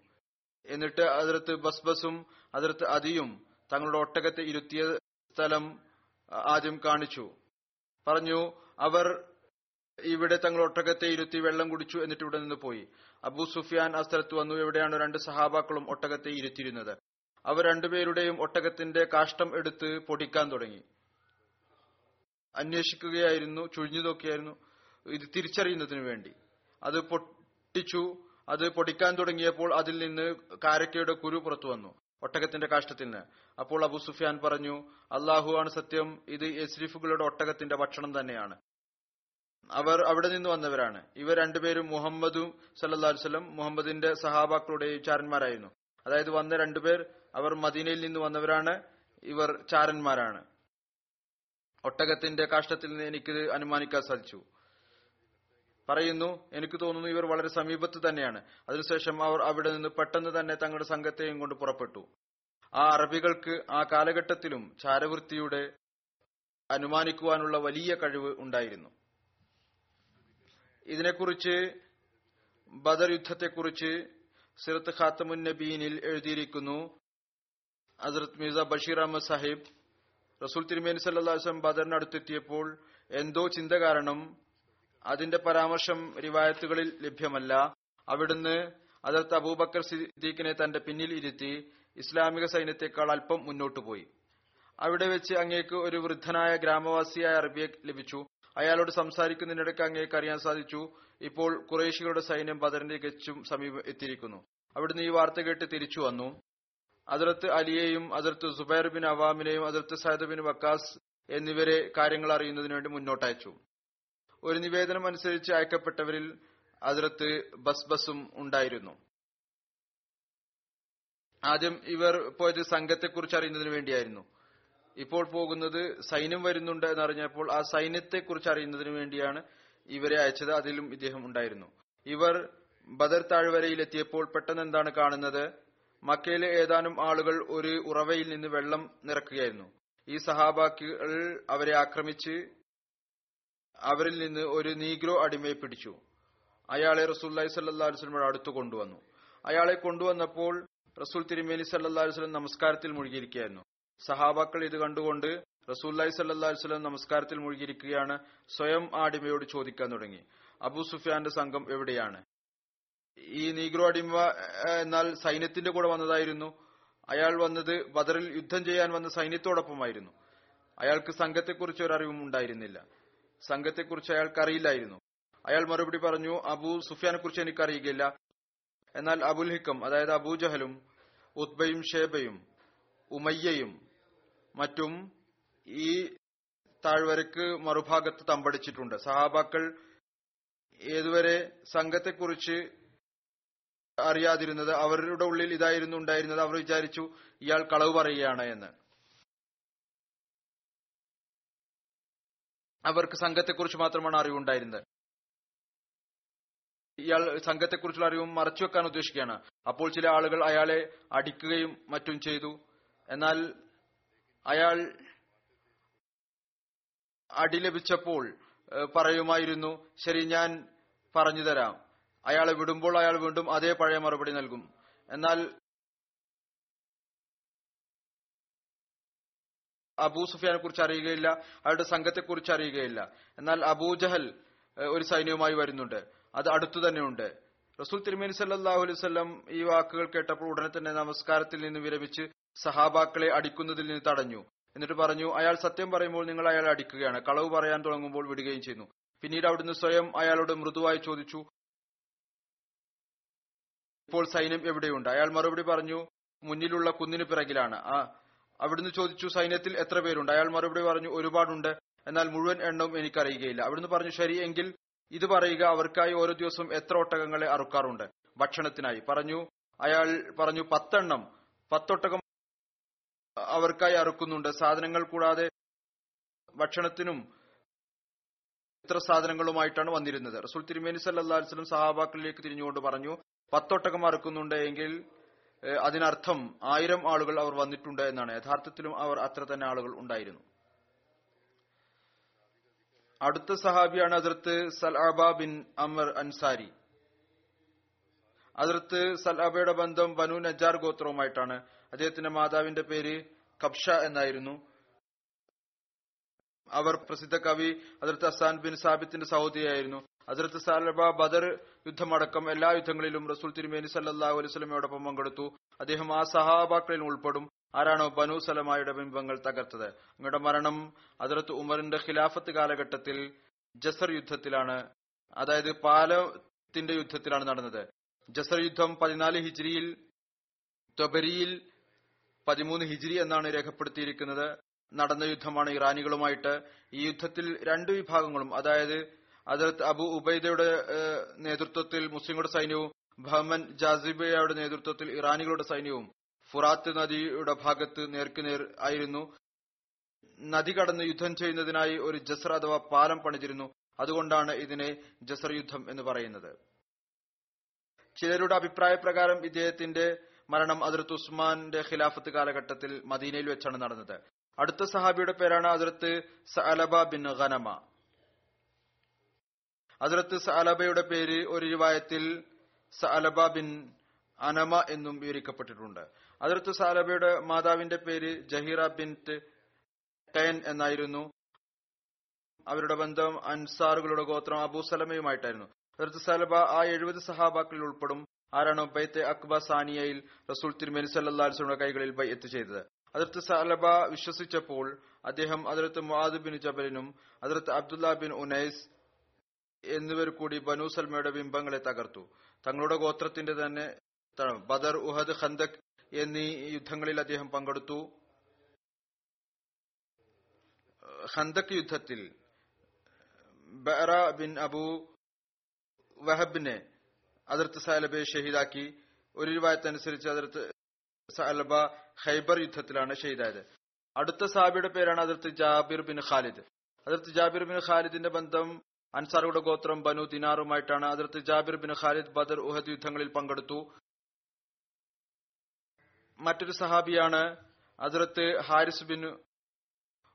എന്നിട്ട് അതിർത്ത് ബസ്ബസും അതിർത്ത് അതിയും തങ്ങളുടെ ഒട്ടകത്തെ ഇരുത്തിയ സ്ഥലം ആദ്യം കാണിച്ചു. പറഞ്ഞു അവർ ഇവിടെ തങ്ങളുടെ ഒട്ടകത്തെ ഇരുത്തി വെള്ളം കുടിച്ചു എന്നിട്ട് ഇവിടെ നിന്ന് പോയി. അബൂ സുഫിയാൻ ആ സ്ഥലത്ത് വന്നു. എവിടെയാണ് രണ്ട് സഹാബാക്കളും ഒട്ടകത്തെ ഇരുത്തിയിരുന്നത്. അവർ രണ്ടുപേരുടെയും ഒട്ടകത്തിന്റെ കാഷ്ടം എടുത്ത് പൊടിക്കാൻ തുടങ്ങി. അന്വേഷിക്കുകയായിരുന്നു ചുഴിഞ്ഞു നോക്കിയായിരുന്നു ഇത് തിരിച്ചറിയുന്നതിനു വേണ്ടി. അത് പൊട്ടിച്ചു അത് പൊടിക്കാൻ തുടങ്ങിയപ്പോൾ അതിൽ നിന്ന് കാരക്കയുടെ കുരു പുറത്തു വന്നു ഒട്ടകത്തിന്റെ കാഷ്ടത്തിൽ നിന്ന്. അപ്പോൾ അബു സുഫിയാൻ പറഞ്ഞു അള്ളാഹു ആണ് സത്യം ഇത് എസ്രിഫുകളുടെ ഒട്ടകത്തിന്റെ ഭക്ഷണം തന്നെയാണ്. അവർ അവിടെ നിന്ന് വന്നവരാണ്. ഇവർ രണ്ടുപേരും മുഹമ്മദും സല്ലാ സ്വലം മുഹമ്മദിന്റെ സഹാബാക്കളുടെ ചാരന്മാരായിരുന്നു. അതായത് വന്ന രണ്ടുപേർ അവർ മദീനയിൽ നിന്ന് വന്നവരാണ്. ഇവർ ചാരന്മാരാണ്. ഒട്ടകത്തിന്റെ കാഷ്ടത്തിൽ നിന്ന് എനിക്ക് അനുമാനിക്കാൻ സാധിച്ചു. പറയുന്നു എനിക്ക് തോന്നുന്നു ഇവർ വളരെ സമീപത്ത് തന്നെയാണ്. അതിനുശേഷം അവർ അവിടെ നിന്ന് പെട്ടെന്ന് തന്നെ തങ്ങളുടെ സംഘത്തെയും കൊണ്ട് പുറപ്പെട്ടു. ആ അറബികൾക്ക് ആ കാലഘട്ടത്തിലും ചാരവൃത്തിയുടെ അനുമാനിക്കുവാനുള്ള വലിയ കഴിവ് ഉണ്ടായിരുന്നു. ഇതിനെക്കുറിച്ച് ബദർ യുദ്ധത്തെക്കുറിച്ച് സിറത്ത് ഖാത്തമുൻ നബീനിൽ എഴുതിയിരിക്കുന്നു. ഹസരത് മിർസ ബഷീർ അഹമ്മദ് സാഹിബ് റസൂൽ തിരുമേനി സല്ലാസ്ലം ബദറിനടുത്തെത്തിയപ്പോൾ എന്തോ ചിന്ത കാരണം അതിന്റെ പരാമർശം റിവായത്തുകളിൽ ലഭ്യമല്ല. അവിടുന്ന് അതിർത്ത് അബൂബക്കർ സിദ്ദീഖിനെ തന്റെ പിന്നിൽ ഇരുത്തി ഇസ്ലാമിക സൈന്യത്തെക്കാൾ അല്പം മുന്നോട്ടു പോയി. അവിടെ വെച്ച് അങ്ങേക്ക് ഒരു വൃദ്ധനായ ഗ്രാമവാസിയായ അറബിയെ ലഭിച്ചു. അയാളോട് സംസാരിക്കുന്നതിനിടയ്ക്ക് അങ്ങേക്ക് അറിയാൻ സാധിച്ചു. ഇപ്പോൾ കുറേശികളുടെ സൈന്യം ബദറിന്റെ ഗച്ചും സമീപം എത്തിയിരിക്കുന്നു. അവിടുന്ന് ഈ വാർത്ത കേട്ട് തിരിച്ചു വന്നു. അതിർത്ത് അലിയെയും അതിർത്ത് സുബൈർ ബിൻ അവാമിനെയും അതിർത്ത് സയദ് ബിൻ വക്കാസ് എന്നിവരെ കാര്യങ്ങൾ അറിയുന്നതിന് വേണ്ടി മുന്നോട്ടയച്ചു. ഒരു നിവേദനം അനുസരിച്ച് അയക്കപ്പെട്ടവരിൽ അതിർത്ത് ബസ്ബസും ഉണ്ടായിരുന്നു. ആദ്യം ഇവർ പോയത് സംഘത്തെക്കുറിച്ച് അറിയുന്നതിന് വേണ്ടിയായിരുന്നു. ഇപ്പോൾ പോകുന്നത് സൈന്യം വരുന്നുണ്ട് എന്നറിഞ്ഞപ്പോൾ ആ സൈന്യത്തെ കുറിച്ച് അറിയുന്നതിന് വേണ്ടിയാണ് ഇവരെ അയച്ചത്. അതിലും ഇദ്ദേഹം ഉണ്ടായിരുന്നു. ഇവർ ബദർ താഴ്വരയിൽ എത്തിയപ്പോൾ പെട്ടെന്ന് എന്താണ് കാണുന്നത്? മക്കയിലെ ഏതാനും ആളുകൾ ഒരു ഉറവയിൽ നിന്ന് വെള്ളം നിറക്കുകയായിരുന്നു. ഈ സഹാബാക്കൾ അവരെ ആക്രമിച്ച് അവരിൽ നിന്ന് ഒരു നീഗ്രോ അടിമയെ പിടിച്ചു. അയാളെ റസൂല്ലി സല്ലാ അടുത്തു കൊണ്ടുവന്നു. അയാളെ കൊണ്ടുവന്നപ്പോൾ റസൂൽ തിരുമേനി സല്ലാ വസ്ലം നമസ്കാരത്തിൽ മുഴുകിയിരിക്കുകയായിരുന്നു. സഹാബാക്കൾ ഇത് കണ്ടുകൊണ്ട് റസൂല്ലായി സല്ലാ നമസ്കാരത്തിൽ മുഴുകിയിരിക്കുകയാണ്. സ്വയം ആടിമയോട് ചോദിക്കാൻ തുടങ്ങി. അബു സുഫിയാന്റെ സംഘം എവിടെയാണ്? ഈ നീഗ്രോ അടിമ എന്നാൽ സൈന്യത്തിന്റെ കൂടെ വന്നതായിരുന്നു. അയാൾ വന്നത് ബദറിൽ യുദ്ധം ചെയ്യാൻ വന്ന സൈന്യത്തോടൊപ്പമായിരുന്നു. അയാൾക്ക് സംഘത്തെക്കുറിച്ച് ഒരു അറിവും ഉണ്ടായിരുന്നില്ല. സംഘത്തെക്കുറിച്ച് അയാൾക്ക് അറിയില്ലായിരുന്നു അയാൾ മറുപടി പറഞ്ഞു അബു സുഫിയാനെ കുറിച്ച് എനിക്കറിയുകയില്ല. എന്നാൽ അബുൽ ഹിക്കം അതായത് അബൂജഹലും ഉത്ബയും ഷേബയും ഉമയ്യയും മറ്റും ഈ താഴ്വരക്ക് മറുഭാഗത്ത് തമ്പടിച്ചിട്ടുണ്ട്. സഹാബാക്കൾ ഏതുവരെ സംഘത്തെക്കുറിച്ച് അറിയാതിരുന്നത് അവരുടെ ഉള്ളിൽ ഇതായിരുന്നു ഉണ്ടായിരുന്നത് അവർ വിചാരിച്ചു ഇയാൾ കളവ് പറയുകയാണ് എന്ന്. അവർക്ക് സംഘത്തെക്കുറിച്ച് മാത്രമാണ് അറിവുണ്ടായിരുന്നത്. ഇയാൾ സംഘത്തെക്കുറിച്ചുള്ള അറിവും മറച്ചു വെക്കാൻ ഉദ്ദേശിക്കുകയാണ്. അപ്പോൾ ചില ആളുകൾ അയാളെ അടിക്കുകയും മറ്റും ചെയ്തു. എന്നാൽ അയാൾ അടി ലഭിച്ചപ്പോൾ പറയുമായിരുന്നു ശരി ഞാൻ പറഞ്ഞു തരാം. അയാളെ വിടുമ്പോൾ അയാൾ വീണ്ടും അതേ പഴയ മറുപടി നൽകും. എന്നാൽ അബൂ സുഫിയാനെ കുറിച്ച് അറിയുകയില്ല അയാളുടെ സംഘത്തെ കുറിച്ച് അറിയുകയില്ല. എന്നാൽ അബൂജഹൽ ജഹൽ ഒരു സൈന്യവുമായി വരുന്നുണ്ട്. അത് അടുത്തു തന്നെയുണ്ട്. റസൂൽ തിരുമേനി സല്ലാഹു അലൈവല്ലം ഈ വാക്കുകൾ കേട്ടപ്പോൾ ഉടനെ തന്നെ നമസ്കാരത്തിൽ നിന്ന് വിരമിച്ച് സഹാബാക്കളെ അടിക്കുന്നതിൽ നിന്ന് തടഞ്ഞു. എന്നിട്ട് പറഞ്ഞു അയാൾ സത്യം പറയുമ്പോൾ നിങ്ങൾ അയാളെ അടിക്കുകയാണ്. കളവ് പറയാൻ തുടങ്ങുമ്പോൾ വിടുകയും ചെയ്യുന്നു. പിന്നീട് അവിടുന്ന് സ്വയം അയാളോട് മൃദുവായി ചോദിച്ചു ഇപ്പോൾ സൈന്യം എവിടെയുണ്ട്? അയാൾ മറുപടി പറഞ്ഞു മുന്നിലുള്ള കുന്നിന് പിറകിലാണ്. ആ അവിടുന്ന് ചോദിച്ചു സൈന്യത്തിൽ എത്ര പേരുണ്ട്? അയാൾ മറുപടി പറഞ്ഞു ഒരുപാടുണ്ട്. എന്നാൽ മുഴുവൻ എണ്ണവും എനിക്കറിയുകയില്ല. അവിടുന്ന് പറഞ്ഞു ശരി എങ്കിൽ ഇത് പറയുക അവർക്കായി ഓരോ ദിവസം എത്ര ഒട്ടകങ്ങളെ അറുക്കാറുണ്ട്? ഭക്ഷണത്തിനായി. പറഞ്ഞു അയാൾ പറഞ്ഞു പത്തെണ്ണം. പത്തൊട്ടകം അവർക്കായി അറുക്കുന്നുണ്ട്. സാധനങ്ങൾ കൂടാതെ ഭക്ഷണത്തിനും ഇത്ര സാധനങ്ങളുമായിട്ടാണ് വന്നിരുന്നത്. റസൂൽ തിരുമേനി സല്ലാ വസ്ലം സഹാബാക്കളിലേക്ക് തിരിഞ്ഞുകൊണ്ട് പറഞ്ഞു പത്തൊട്ടകം അറുക്കുന്നുണ്ട് എങ്കിൽ അതിനർത്ഥം ആയിരം ആളുകൾ അവർ വന്നിട്ടുണ്ട് എന്നാണ്. യഥാർത്ഥത്തിലും അവർ അത്ര തന്നെ ആളുകൾ ഉണ്ടായിരുന്നു. അടുത്ത സഹാബിയാണ് അതിർത്ത് സൽഅബ ബിൻ അമർ അൻസാരി. അതിർത്ത് സൽഅബയുടെ ബന്ധം ബനു നജാർ ഗോത്രവുമായിട്ടാണ്. അദ്ദേഹത്തിന്റെ മാതാവിന്റെ പേര് കബ്ഷ എന്നായിരുന്നു. അവർ പ്രസിദ്ധ കവി അതിർത്ത് അസാൻ ബിൻ സാബിത്തിന്റെ സഹോദരിയായിരുന്നു. അതിർത്ത് സാലബ ബദർ യുദ്ധമടക്കം എല്ലാ യുദ്ധങ്ങളിലും റസൂൽ തിരുമേനി സല്ലാഹു അലൈഹി സ്വലമയോടൊപ്പം പങ്കെടുത്തു. അദ്ദേഹം ആ സഹാബാക്കളിൽ ഉൾപ്പെടും. ആരാണോ ബനു സലമായുടെ ബിംബങ്ങൾ തകർത്തത്. അങ്ങയുടെ മരണം അതിർത്ത് ഉമറിന്റെ ഖിലാഫത്ത് കാലഘട്ടത്തിൽ ജസർ യുദ്ധത്തിലാണ് അതായത് പാലത്തിന്റെ യുദ്ധത്തിലാണ് നടന്നത്. ജസർ യുദ്ധം പതിനാല് ഹിജ്രിയിൽ തൊബരിയിൽ പതിമൂന്ന് ഹിജിരി എന്നാണ് രേഖപ്പെടുത്തിയിരിക്കുന്നത്. നടന്ന യുദ്ധമാണ് ഇറാനികളുമായിട്ട്. ഈ യുദ്ധത്തിൽ രണ്ട് വിഭാഗങ്ങളും അതായത് അതിർത്ത് അബു ഉബൈദയുടെ നേതൃത്വത്തിൽ മുസ്ലിങ്ങളുടെ സൈന്യവും ബഹ്മൻ ജാസിബയുടെ നേതൃത്വത്തിൽ ഇറാനികളുടെ സൈന്യവും ഫുറാത്ത് നദിയുടെ ഭാഗത്ത് നേർക്കുനേർ ആയിരുന്നു. നദി കടന്ന് യുദ്ധം ചെയ്യുന്നതിനായി ഒരു ജസർ അഥവാ പാലം പണിതിരുന്നു. അതുകൊണ്ടാണ് ഇതിനെ ജസർ യുദ്ധം എന്ന് പറയുന്നത്. ചിലരുടെ അഭിപ്രായ പ്രകാരം ഇദ്ദേഹത്തിന്റെ മരണം അതിർത്ത് ഉസ്മാന്റെ ഖിലാഫത്ത് കാലഘട്ടത്തിൽ മദീനയിൽ വെച്ചാണ് നടന്നത്. അടുത്ത സഹാബിയുടെ പേരാണ് അതിർത്ത് സഅലബ ബിൻ ഖനമ അതിർത്ത് സഅലബയുടെ പേര് ഒരു രൂപായത്തിൽ സഅലബ ബിൻ അനമ എന്നും വിവരിക്കപ്പെട്ടിട്ടുണ്ട്. അതിർത്ത് സഅലബയുടെ മാതാവിന്റെ പേര് ജഹീറ ബിൻ കയൻ എന്നായിരുന്നു. അവരുടെ ബന്ധം അൻസാറുകളുടെ ഗോത്രം അബൂ സലമയുമായിട്ടായിരുന്നു അതിർത്ത് സലബ ആ എഴുപത് സഹാബാക്കളിൽ ഉൾപ്പെടും. ആരാണ് ബൈത്തെ അക്ബ സാനിയയിൽ റസൂൽ തിരുമേനി സല്ലാസ്ലയുടെ കൈകളിൽ ബൈത്ത് ചെയ്തത്. അതിർത്ത് സലബ വിശ്വസിച്ചപ്പോൾ അദ്ദേഹം അതിർത്ത് മുഹാദ് ബിൻ ജബലിനും അതിർത്ത് അബ്ദുല്ല ബിൻ ഉനൈസ് എന്നിവർ കൂടി ബനു സൽമയുടെ ബിംബങ്ങളെ തകർത്തു. തങ്ങളുടെ ഗോത്രത്തിന്റെ തന്നെ ബദർ ഉഹദ് ഖന്തക് എന്നീ യുദ്ധങ്ങളിൽ അദ്ദേഹം പങ്കെടുത്തു. ഖന്തക് യുദ്ധത്തിൽ ബറ ബിൻ അബു വഹബിനെ അതിർത്ത് സാലബയെ ഷഹീദാക്കി. ഒരു രൂപായത്തനുസരിച്ച് അതിർത്ത് സാലബ ഹൈബർ യുദ്ധത്തിലാണ് ഷഹീദായത്. അടുത്ത സാബിയുടെ പേരാണ് അതിർത്ത് ജാബിർ ബിൻ ഖാലിദ്. അതിർത്ത് ജാബിർ ബിൻ ഖാലിദിന്റെ ബന്ധം അൻസാറുടെ ഗോത്രം Banu ദിനാറുമായിട്ടാണ് Hazrat Jabir bin Khalid Badr Uhud യുദ്ധങ്ങളിൽ പങ്കെടുത്തു. മറ്റൊരു സഹാബിയാണ് Hazrat Haris bin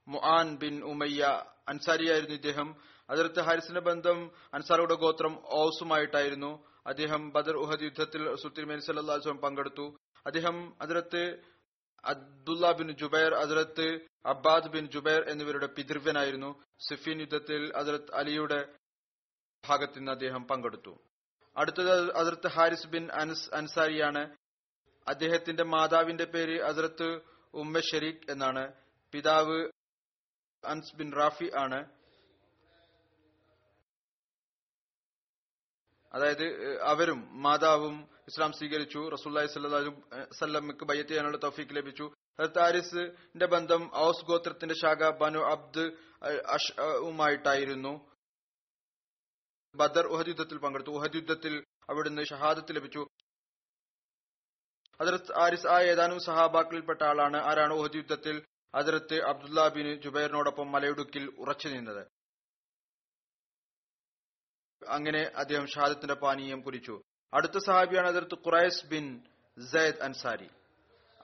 Muan bin Umayya അൻസാരിയായിരുന്നു ഇദ്ദേഹം. അതിർത്ത് ഹാരിസിന്റെ ബന്ധം അൻസാറുടെ ഗോത്രം ഓസുമായിട്ടായിരുന്നു അദ്ദേഹം ബദർ ഉഹദ് യുദ്ധത്തിൽ സുത്തിർമേനി സല്ലാസ്വം പങ്കെടുത്തു. അദ്ദേഹം അതിർത്ത് അബ്ദുല്ല ബിൻ ജുബൈർ അതിർത്ത് അബ്ബാദ് ബിൻ ജുബൈർ എന്നിവരുടെ പിതൃവ്യനായിരുന്നു. സിഫീൻ യുദ്ധത്തിൽ അതിർത്ത് അലിയുടെ ഭാഗത്ത് നിന്ന് അദ്ദേഹം പങ്കെടുത്തു. അടുത്തത് അതിർത്ത് ഹാരിസ് ബിൻ അൻസ് അൻസാരിയാണ്. അദ്ദേഹത്തിന്റെ മാതാവിന്റെ പേര് അതിർത്ത് ഉമ്മ ഷെരീഖ് എന്നാണ്. പിതാവ് അൻസ് ബിൻ റാഫി ആണ്. അതായത് അവരും മാതാവും ഇസ്ലാം സ്വീകരിച്ചു റസൂല്ലായി സല്ലമ്മക്ക് ബയ്യത്ത് ചെയ്യാനുള്ള തൗഫീക്ക് ലഭിച്ചു. താരിസിന്റെ ബന്ധം ഔസ് ഗോത്രത്തിന്റെ ശാഖ ബനു അബ്ദ് ഉമായിട്ടായിരുന്നു. ബദർ ഉഹദ് യുദ്ധത്തിൽ പങ്കെടുത്തു. ഉഹദ് യുദ്ധത്തിൽ അവിടുന്ന് ഷഹാദത്ത് ലഭിച്ചു. അതിർത്ത് ആരിസ് ആ ഏതാനും സഹാബാക്കളിൽപ്പെട്ട ആളാണ്. ആരാണ് ഉഹദ് യുദ്ധത്തിൽ അതിർത്ത് അബ്ദുല്ല ബിൻ ജുബൈറിനോടൊപ്പം മലയിടുക്കിൽ ഉറച്ചു നിന്നത്. അങ്ങനെ അദ്ദേഹം ഷാദത്തിന്റെ പാനീയം കുറിച്ചു. അടുത്ത സഹാബിയാണ് അതിർത്ത് ഖുറൈസ് ബിൻ സയ്ദ് അൻസാരി.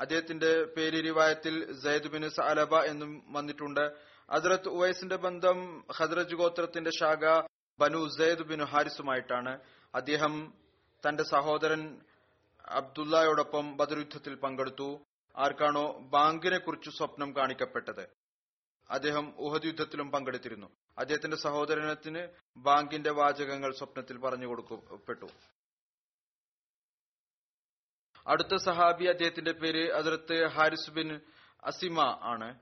അദ്ദേഹത്തിന്റെ പേര് രിവായത്തിൽ സയ്ദ് ബിൻ സലബ എന്നും വന്നിട്ടുണ്ട്. അതിർത്ത് ഉവൈസിന്റെ ബന്ധം ഹദ്രജ് ഗോത്രത്തിന്റെ ശാഖ ബനു സയ്ദ് ബിൻ ഹാരിസുമായിട്ടാണ്. അദ്ദേഹം തന്റെ സഹോദരൻ അബ്ദുള്ളയോടൊപ്പം ബദർ യുദ്ധത്തിൽ പങ്കെടുത്തു. ആർക്കാണോ ബാങ്കിനെ കുറിച്ച് സ്വപ്നം കാണിക്കപ്പെട്ടത്. അദ്ദേഹം ഉഹദ് യുദ്ധത്തിലും പങ്കെടുത്തിരുന്നു. അദ്ദേഹത്തിന്റെ സഹോദരനത്തിന് ബാങ്കിന്റെ വാചകങ്ങൾ സ്വപ്നത്തിൽ പറഞ്ഞു കൊടുക്കപ്പെട്ടു. അടുത്ത സഹാബി അദ്ദേഹത്തിന്റെ പേര് അതിർത്ത് ഹാരിസ് ബിൻ അസിമ ആണ്.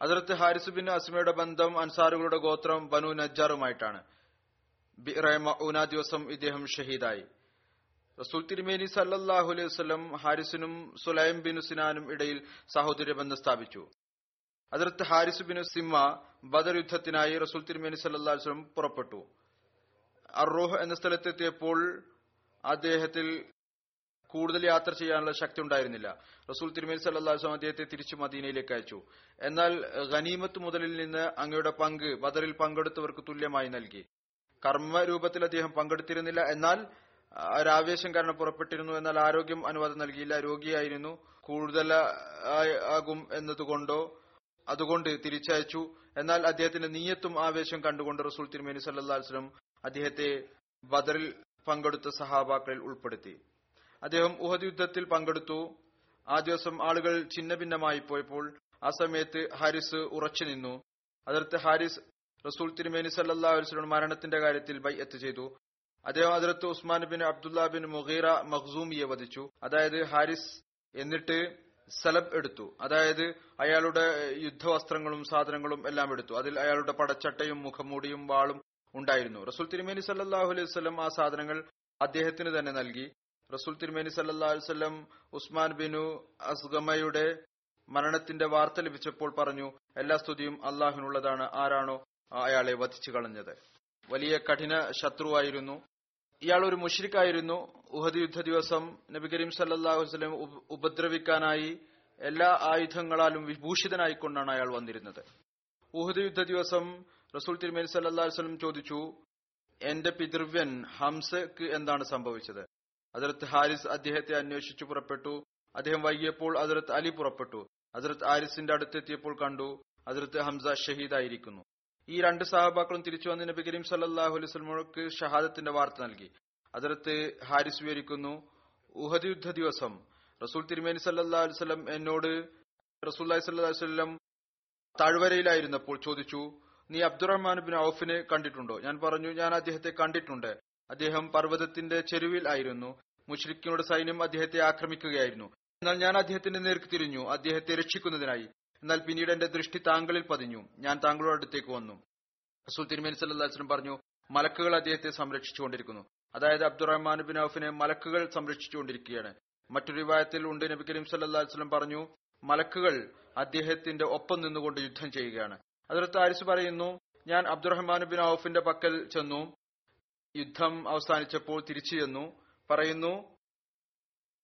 അതിർത്ത് ഹാരിസ് ബിൻ അസിമയുടെ ബന്ധം അൻസാറുകളുടെ ഗോത്രം ബനു നജ്ജാറുമായിട്ടാണ്. ഊന ദിവസം ഇദ്ദേഹം ഷഹീദായി. റസൂൽ തിരുമേനി സല്ലാഹു അലൈഹി വസല്ലം ഹാരിസിനും സുലൈം ബിൻ സിനാനും ഇടയിൽ സഹോദര്യ ബന്ധം സ്ഥാപിച്ചു. Hazrat Haris bin Simha Badr യുദ്ധത്തിനായി റസൂൽ തിരുമേനി അലൈഹി വസല്ലം പുറപ്പെട്ടു. അറോഹ് എന്ന സ്ഥലത്തെത്തിയപ്പോൾ അദ്ദേഹത്തിൽ കൂടുതൽ യാത്ര ചെയ്യാനുള്ള ശക്തി ഉണ്ടായിരുന്നില്ല. റസൂൽ തിരുമേനി അലൈഹി വസല്ലം അദ്ദേഹത്തെ തിരിച്ചു മദീനയിലേക്ക് അയച്ചു. എന്നാൽ ഖനീമത്ത് മുതലിൽ നിന്ന് അങ്ങയുടെ പങ്ക് ബദറിൽ പങ്കെടുത്തവർക്ക് തുല്യമായി നൽകി. കർമ്മരൂപത്തിൽ അദ്ദേഹം പങ്കെടുത്തിരുന്നില്ല. എന്നാൽ ഒരാവേശം കാരണം പുറപ്പെട്ടിരുന്നു എന്നാൽ ആരോഗ്യം അനുവാദം നൽകിയില്ല. രോഗിയായിരുന്നു. കൂടുതൽ ആകും എന്നതുകൊണ്ടോ അതുകൊണ്ട് തിരിച്ചയച്ചു. എന്നാൽ അദ്ദേഹത്തിന്റെ നീയത്തും ആവേശം കണ്ടുകൊണ്ട് റസൂൽ തിരുമേനി സല്ലാസ്ലം അദ്ദേഹത്തെ ബദറിൽ പങ്കെടുത്ത സഹാബാക്കളിൽ ഉൾപ്പെടുത്തി. അദ്ദേഹം ഉഹദ് യുദ്ധത്തിൽ പങ്കെടുത്തു. ആ ദിവസം ആളുകൾ ഛിന്ന ഭിന്നമായി പോയപ്പോൾ ആ സമയത്ത് ഹാരിസ് ഉറച്ചു നിന്നു. അതിർത്ത് ഹാരിസ് റസൂൽ തിരുമേനി വസല്ലം മരണത്തിന്റെ കാര്യത്തിൽ ബൈഅത്ത് ചെയ്തു. അദ്ദേഹം Hazrat Usman bin Abdullah bin Mughira മഖ്സൂമിയെ വധിച്ചു. അതായത് ഹാരിസ് എന്നിട്ട് സലബ് എടുത്തു. അതായത് അയാളുടെ യുദ്ധവസ്ത്രങ്ങളും സാധനങ്ങളും എല്ലാം എടുത്തു. അതിൽ അയാളുടെ പടച്ചട്ടയും മുഖമൂടിയും വാളും ഉണ്ടായിരുന്നു. റസൂൽ തിരുമേനി സല്ലാഹു അലൈഹി വസല്ലം ആ സാധനങ്ങൾ അദ്ദേഹത്തിന് തന്നെ നൽകി. റസൂൽ തിരുമേനി സല്ലാ അലൈഹി വസല്ലം ഉസ്മാൻ ബിനു അസ്ഗമയുടെ മരണത്തിന്റെ വാർത്ത ലഭിച്ചപ്പോൾ പറഞ്ഞു എല്ലാ സ്തുതിയും അള്ളാഹുനുള്ളതാണ് ആരാണോ അയാളെ വധിച്ചു കളഞ്ഞത് വലിയ കഠിന ശത്രുവായിരുന്നു. ഇയാൾ ഒരു മുഷ്രിഖായിരുന്നു ഉഹദ് യുദ്ധ ദിവസം നബി കരീം വസല്ലം ഉപദ്രവിക്കാനായി എല്ലാ ആയുധങ്ങളാലും വിഭൂഷിതനായിക്കൊണ്ടാണ് അയാൾ വന്നിരുന്നത്. ഉഹദ് യുദ്ധ ദിവസം റസൂൽ തിരുമേനി വസല്ലം ചോദിച്ചു എന്റെ പിതൃവ്യൻ ഹംസക്ക് എന്താണ് സംഭവിച്ചത്? അതിർത്ത് ഹാരിസ് അദ്ദേഹത്തെ അന്വേഷിച്ചു പുറപ്പെട്ടു. അദ്ദേഹം വൈകിയപ്പോൾ അതിർത്ത് അലി പുറപ്പെട്ടു. അതിർത്ത് ഹാരിസിന്റെ അടുത്തെത്തിയപ്പോൾ കണ്ടു അതിർത്ത് ഹംസ ഷഹീദായിരിക്കുന്നു. ഈ രണ്ട് സഹബാക്കളും തിരിച്ചു വന്ന് നബി കരീം സല്ലല്ലാഹു അലൈഹി സ്വലമുക്ക് ഷഹാദത്തിന്റെ വാർത്ത നൽകി. അതിർത്ത് ഹാരിസ് വിവരിക്കുന്നു ഉഹദ് യുദ്ധ ദിവസം. റസൂൽ തിരുമേനി സല്ലാ അലൈഹി വസല്ലം എന്നോട് റസൂല്ലായി അലൈഹി വസല്ലം താഴ്വരയിലായിരുന്നപ്പോൾ ചോദിച്ചു നീ അബ്ദുറഹ്മാൻ ബിൻ ഔഫിനെ കണ്ടിട്ടുണ്ടോ? ഞാൻ പറഞ്ഞു ഞാൻ അദ്ദേഹത്തെ കണ്ടിട്ടുണ്ട്. അദ്ദേഹം പർവതത്തിന്റെ ചെരുവിൽ ആയിരുന്നു. മുഷ്രിഖിനോട് സൈന്യം അദ്ദേഹത്തെ ആക്രമിക്കുകയായിരുന്നു. എന്നാൽ ഞാൻ അദ്ദേഹത്തിന്റെ നേർക്ക് തിരിഞ്ഞു. അദ്ദേഹത്തെ രക്ഷിക്കുന്നതിനായി എന്നാൽ പിന്നീട് എന്റെ ദൃഷ്ടി താങ്കളിൽ പതിഞ്ഞു. ഞാൻ താങ്കളുടെ അടുത്തേക്ക് വന്നു. റസൂൽ തിരുമേനി സല്ലാസ്ലം പറഞ്ഞു മലക്കുകൾ അദ്ദേഹത്തെ സംരക്ഷിച്ചുകൊണ്ടിരിക്കുന്നു. അതായത് അബ്ദുറഹ്മാൻ ബിൻ ഔഫിനെ മലക്കുകൾ സംരക്ഷിച്ചുകൊണ്ടിരിക്കുകയാണ്. മറ്റൊരു വിവാഹത്തിൽ ഉണ്ട് നബി കരീം സല്ലാസ്ലം പറഞ്ഞു മലക്കുകൾ അദ്ദേഹത്തിന്റെ ഒപ്പം നിന്നുകൊണ്ട് യുദ്ധം ചെയ്യുകയാണ്. അതിർത്ത് ആരിസ് പറയുന്നു ഞാൻ അബ്ദുറഹ്മാൻ ബിൻ ഔഫിന്റെ പക്കൽ ചെന്നു യുദ്ധം അവസാനിച്ചപ്പോൾ തിരിച്ചു ചെന്നു പറയുന്നു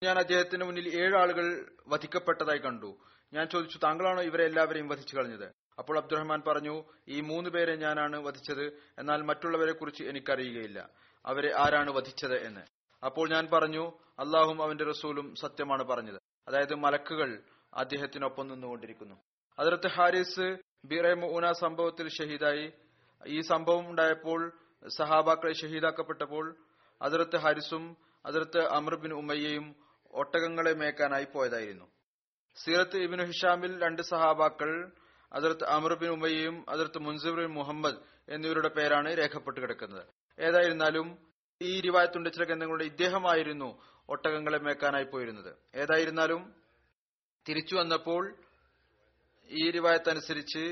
ഞാൻ അദ്ദേഹത്തിന് മുന്നിൽ ഏഴ് ആളുകൾ വധിക്കപ്പെട്ടതായി കണ്ടു. ഞാൻ ചോദിച്ചു താങ്കളാണോ ഇവരെ എല്ലാവരെയും വധിച്ചു കളഞ്ഞത്? അപ്പോൾ അബ്ദുറഹ്മാൻ പറഞ്ഞു ഈ മൂന്ന് പേരെ ഞാനാണ് വധിച്ചത് എന്നാൽ മറ്റുള്ളവരെ കുറിച്ച് എനിക്കറിയുകയില്ല. അവരെ ആരാണ് വധിച്ചത് എന്ന്? അപ്പോൾ ഞാൻ പറഞ്ഞു അള്ളാഹും അവന്റെ റസൂലും സത്യമാണ് പറഞ്ഞത്. അതായത് മലക്കുകൾ അദ്ദേഹത്തിനൊപ്പം നിന്നുകൊണ്ടിരിക്കുന്നു. അതിർത്ത് ഹാരിസ് ബിറേമൂന സംഭവത്തിൽ ഷഹീദായി. ഈ സംഭവം ഉണ്ടായപ്പോൾ സഹാബാക്കളെ ഷഹീദാക്കപ്പെട്ടപ്പോൾ അതിർത്ത് ഹാരിസും അതിർത്ത് അമർബിൻ ഉമ്മയ്യയും ഒട്ടകങ്ങളെ മേക്കാനായി പോയതായിരുന്നു. സീറത്ത് ഇബിന് ഹിഷാമിൽ രണ്ട് സഹാബാക്കൾ അതിർത്ത് അമർബിൻ ഉമയും അതിർത്ത് മുൻസിർ ബിൻ മുഹമ്മദ് എന്നിവരുടെ പേരാണ് രേഖപ്പെട്ട് കിടക്കുന്നത്. ഏതായിരുന്നാലും ഈ രിവായത്തുണ്ട് ചില ഗ്രന്ഥങ്ങളുടെ ഇദ്ദേഹമായിരുന്നു ഒട്ടകങ്ങളെ മേക്കാനായി പോയിരുന്നത്. ഏതായിരുന്നാലും തിരിച്ചു വന്നപ്പോൾ ഈ രിവായത്തനുസരിച്ച്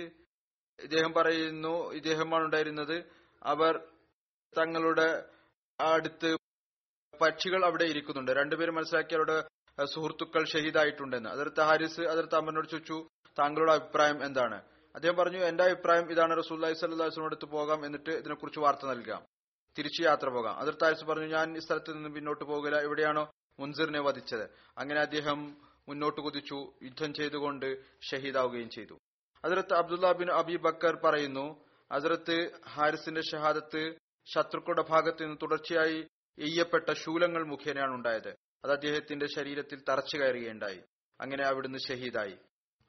ഇദ്ദേഹം പറയുന്നു ഇദ്ദേഹമാണ് ഉണ്ടായിരുന്നത്. അവർ തങ്ങളുടെ അടുത്ത് പക്ഷികൾ അവിടെ ഇരിക്കുന്നുണ്ട്. രണ്ടുപേരും മനസ്സിലാക്കി അവരുടെ സുഹൃത്തുക്കൾ ഷഹീദായിട്ടുണ്ടെന്ന്. അതിർത്ത് ഹാരിസ് അതിർത്ത് അമ്മനോട് ചോദിച്ചു താങ്കളുടെ അഭിപ്രായം എന്താണ്? അദ്ദേഹം പറഞ്ഞു എന്റെ അഭിപ്രായം ഇതാണ് റസൂല്ലി സ്വല്ലാസ്ലിനോട് അടുത്ത് പോകാം എന്നിട്ട് ഇതിനെക്കുറിച്ച് വാർത്ത നൽകാം. തിരിച്ചു യാത്ര പോകാം. അതിർത്ത് ഹാരിസ് പറഞ്ഞു ഞാൻ ഈ സ്ഥലത്ത് നിന്ന് പിന്നോട്ട് പോകില്ല എവിടെയാണോ മുൻസിറിനെ വധിച്ചത്. അങ്ങനെ അദ്ദേഹം മുന്നോട്ട് കുതിച്ചു യുദ്ധം ചെയ്തുകൊണ്ട് ഷഹീദാവുകയും ചെയ്തു. അതിർത്ത് അബ്ദുല്ല ബിൻ അബി ബക്കർ പറയുന്നു അതിർത്ത് ഹാരിസിന്റെ ഷഹാദത്ത് ശത്രുക്കളുടെ ഭാഗത്ത് നിന്ന് തുടർച്ചയായി എയ്യപ്പെട്ട ശൂലങ്ങൾ മുഖേനയാണ് ഉണ്ടായത്. അത് അദ്ദേഹത്തിന്റെ ശരീരത്തിൽ തറച്ചു കയറുകയുണ്ടായി അങ്ങനെ അവിടുന്ന് ഷഹീദായി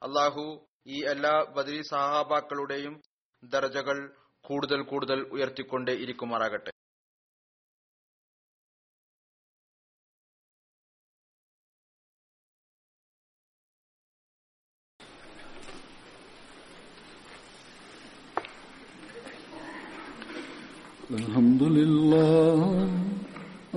അള്ളാഹു ഈ എല്ലാ ബദരി സഹാബാക്കളുടെയും ദർജകൾ കൂടുതൽ കൂടുതൽ ഉയർത്തിക്കൊണ്ടേ ഇരിക്കുമാറാകട്ടെ الحمد لله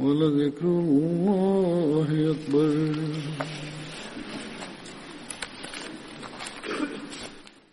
ولذكر الله أكبر.